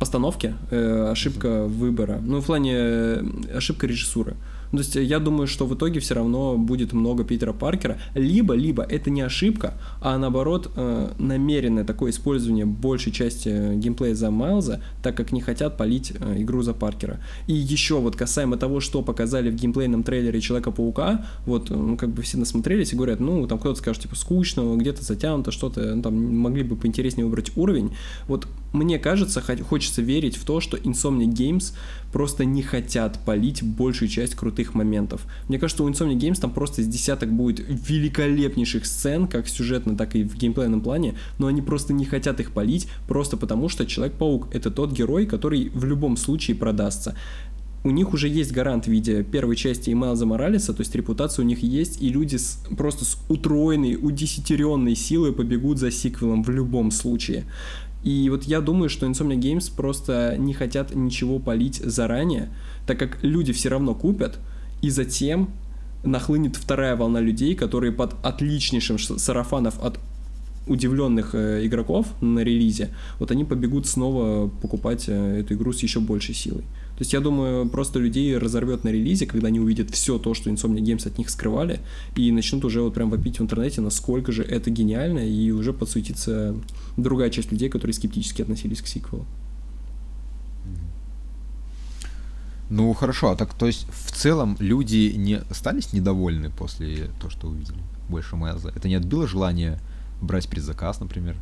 постановки, э, ошибка выбора. Ну, в плане э, ошибка режиссуры. Ну, то есть я думаю, что в итоге все равно будет много Питера Паркера. Либо, либо это не ошибка, а наоборот э, намеренное такое использование большей части геймплея за Майлза, так как не хотят полить э, игру за Паркера. И еще вот касаемо того, что показали в геймплейном трейлере Человека-паука, вот, ну, как бы все насмотрелись и говорят, ну, там кто-то скажет, типа, скучно, где-то затянуто, что-то, ну, там могли бы поинтереснее выбрать уровень. Вот мне кажется, хочется верить в то, что Insomniac Games просто не хотят полить большую часть крутых моментов. Мне кажется, у Insomniac Games там просто из десяток будет великолепнейших сцен, как сюжетно, так и в геймплейном плане, но они просто не хотят их полить, просто потому что Человек-паук — это тот герой, который в любом случае продастся у них уже есть гарант в виде первой части и Майлза то есть репутация у них есть, и люди с, просто с утроенной, удесятеренной силой побегут за сиквелом в любом случае. И вот я думаю, что Insomnia Games просто не хотят ничего полить заранее, так как люди все равно купят, и затем нахлынет вторая волна людей, которые под отличнейшим сарафанов от удивленных э, игроков на релизе, вот они побегут снова покупать э, эту игру с еще большей силой. То есть я думаю, просто людей разорвет на релизе, когда они увидят все то, что Insomnia Games от них скрывали, и начнут уже вот прям вопить в интернете, насколько же это гениально, и уже подсуетится другая часть людей, которые скептически относились к сиквелу. Ну хорошо, а так то есть в целом люди не остались недовольны после того, что увидели больше Майлза? Это не отбило желание брать предзаказ, например?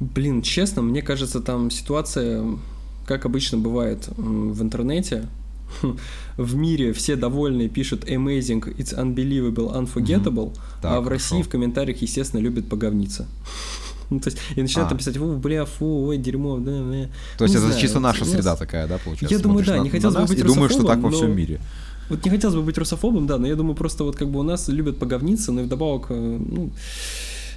Блин, честно, мне кажется, там ситуация как обычно бывает в интернете, (laughs) в мире все довольны, пишут amazing, it's unbelievable, unforgettable, mm-hmm. так, а в России хорошо. в комментариях, естественно, любят поговниться. (laughs) Ну, то есть, и начинают а. писать, о, бля, фу, ой, дерьмо, да, да. То есть, это знаю, чисто наша среда такая, да, получается? Я думаю, да, не хотелось бы быть И думаю, что так во всем мире. Вот не хотелось бы быть русофобом, да, но я думаю, просто вот как бы у нас любят поговниться, но и вдобавок, э, ну,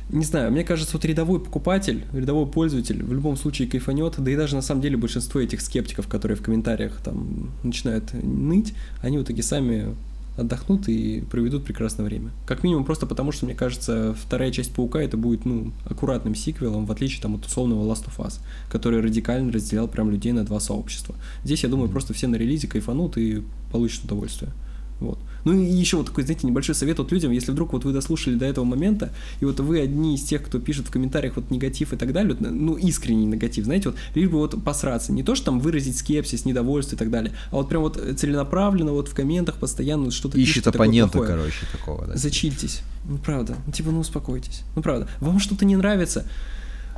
не знаю, мне кажется, вот рядовой покупатель, рядовой пользователь в любом случае кайфанет, да и даже на самом деле большинство этих скептиков, которые в комментариях там начинают ныть, они в итоге сами отдохнут и проведут прекрасное время. Как минимум просто потому, что, мне кажется, вторая часть Паука это будет, ну, аккуратным сиквелом, в отличие там от условного Last of Us, который радикально разделял прям людей на два сообщества. Здесь, я думаю, просто все на релизе кайфанут и получат удовольствие. Вот. Ну и еще вот такой, знаете, небольшой совет вот людям, если вдруг вот вы дослушали до этого момента, и вот вы одни из тех, кто пишет в комментариях вот негатив и так далее, ну искренний негатив, знаете, вот либо вот посраться, не то, что там выразить скепсис, недовольство и так далее, а вот прям вот целенаправленно вот в комментах постоянно что-то Ищет оппонента, короче, такого, да. Зачильтесь, ну правда, ну типа, ну успокойтесь, ну правда, вам что-то не нравится,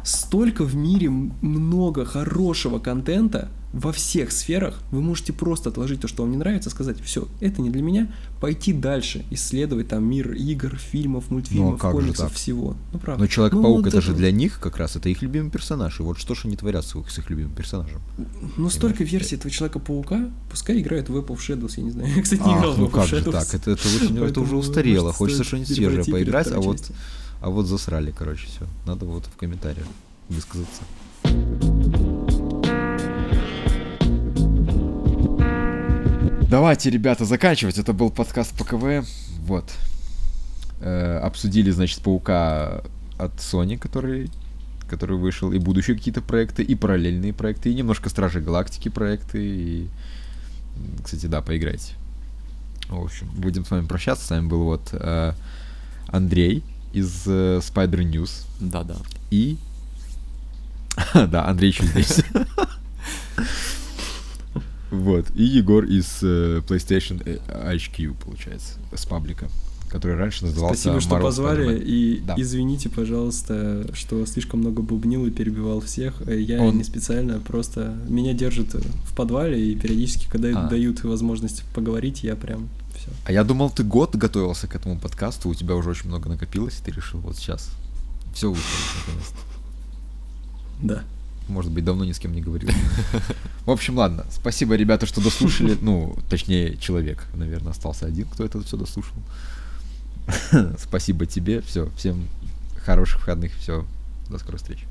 столько в мире много хорошего контента во всех сферах, вы можете просто отложить то, что вам не нравится, сказать, все, это не для меня, пойти дальше, исследовать там мир игр, фильмов, мультфильмов, ну, а комиксов, всего. Ну, правда. Но Человек-паук ну, вот это, это же для них как раз, это их любимый персонаж. И вот что же они творят с их, с их любимым персонажем? Ну, столько версий этого Человека-паука, пускай играют в Apple Shadows, я не знаю. (laughs) Я, кстати, не а, играл ну в Apple как Shadows. же так? Это, это, это, это уже устарело. Хочется что-нибудь свежее поиграть, а вот, а вот засрали, короче, все. Надо вот в комментариях высказаться. Давайте, ребята, заканчивать. Это был подкаст по КВ. Вот. Э, обсудили, значит, Паука от Sony, который, который вышел, и будущие какие-то проекты, и параллельные проекты, и немножко Стражи Галактики проекты, и, кстати, да, поиграйте. В общем, будем с вами прощаться. С вами был вот э, Андрей из э, Spider News. Да-да. И (laughs) Да, Андрей еще здесь. Вот. И Егор из э, PlayStation HQ, получается, с паблика, который раньше назывался Спасибо, что позвали, и да. извините, пожалуйста, что слишком много бубнил и перебивал всех. Э, я Он... не специально, просто меня держат в подвале, и периодически, когда а. дают возможность поговорить, я прям все. А я думал, ты год готовился к этому подкасту, у тебя уже очень много накопилось, и ты решил вот сейчас все вышло наконец-то. Да. Может быть, давно ни с кем не говорил. В общем, ладно. Спасибо, ребята, что дослушали. Ну, точнее, человек, наверное, остался один, кто это все дослушал. Спасибо тебе. Все, всем хороших выходных. Все, до скорой встречи.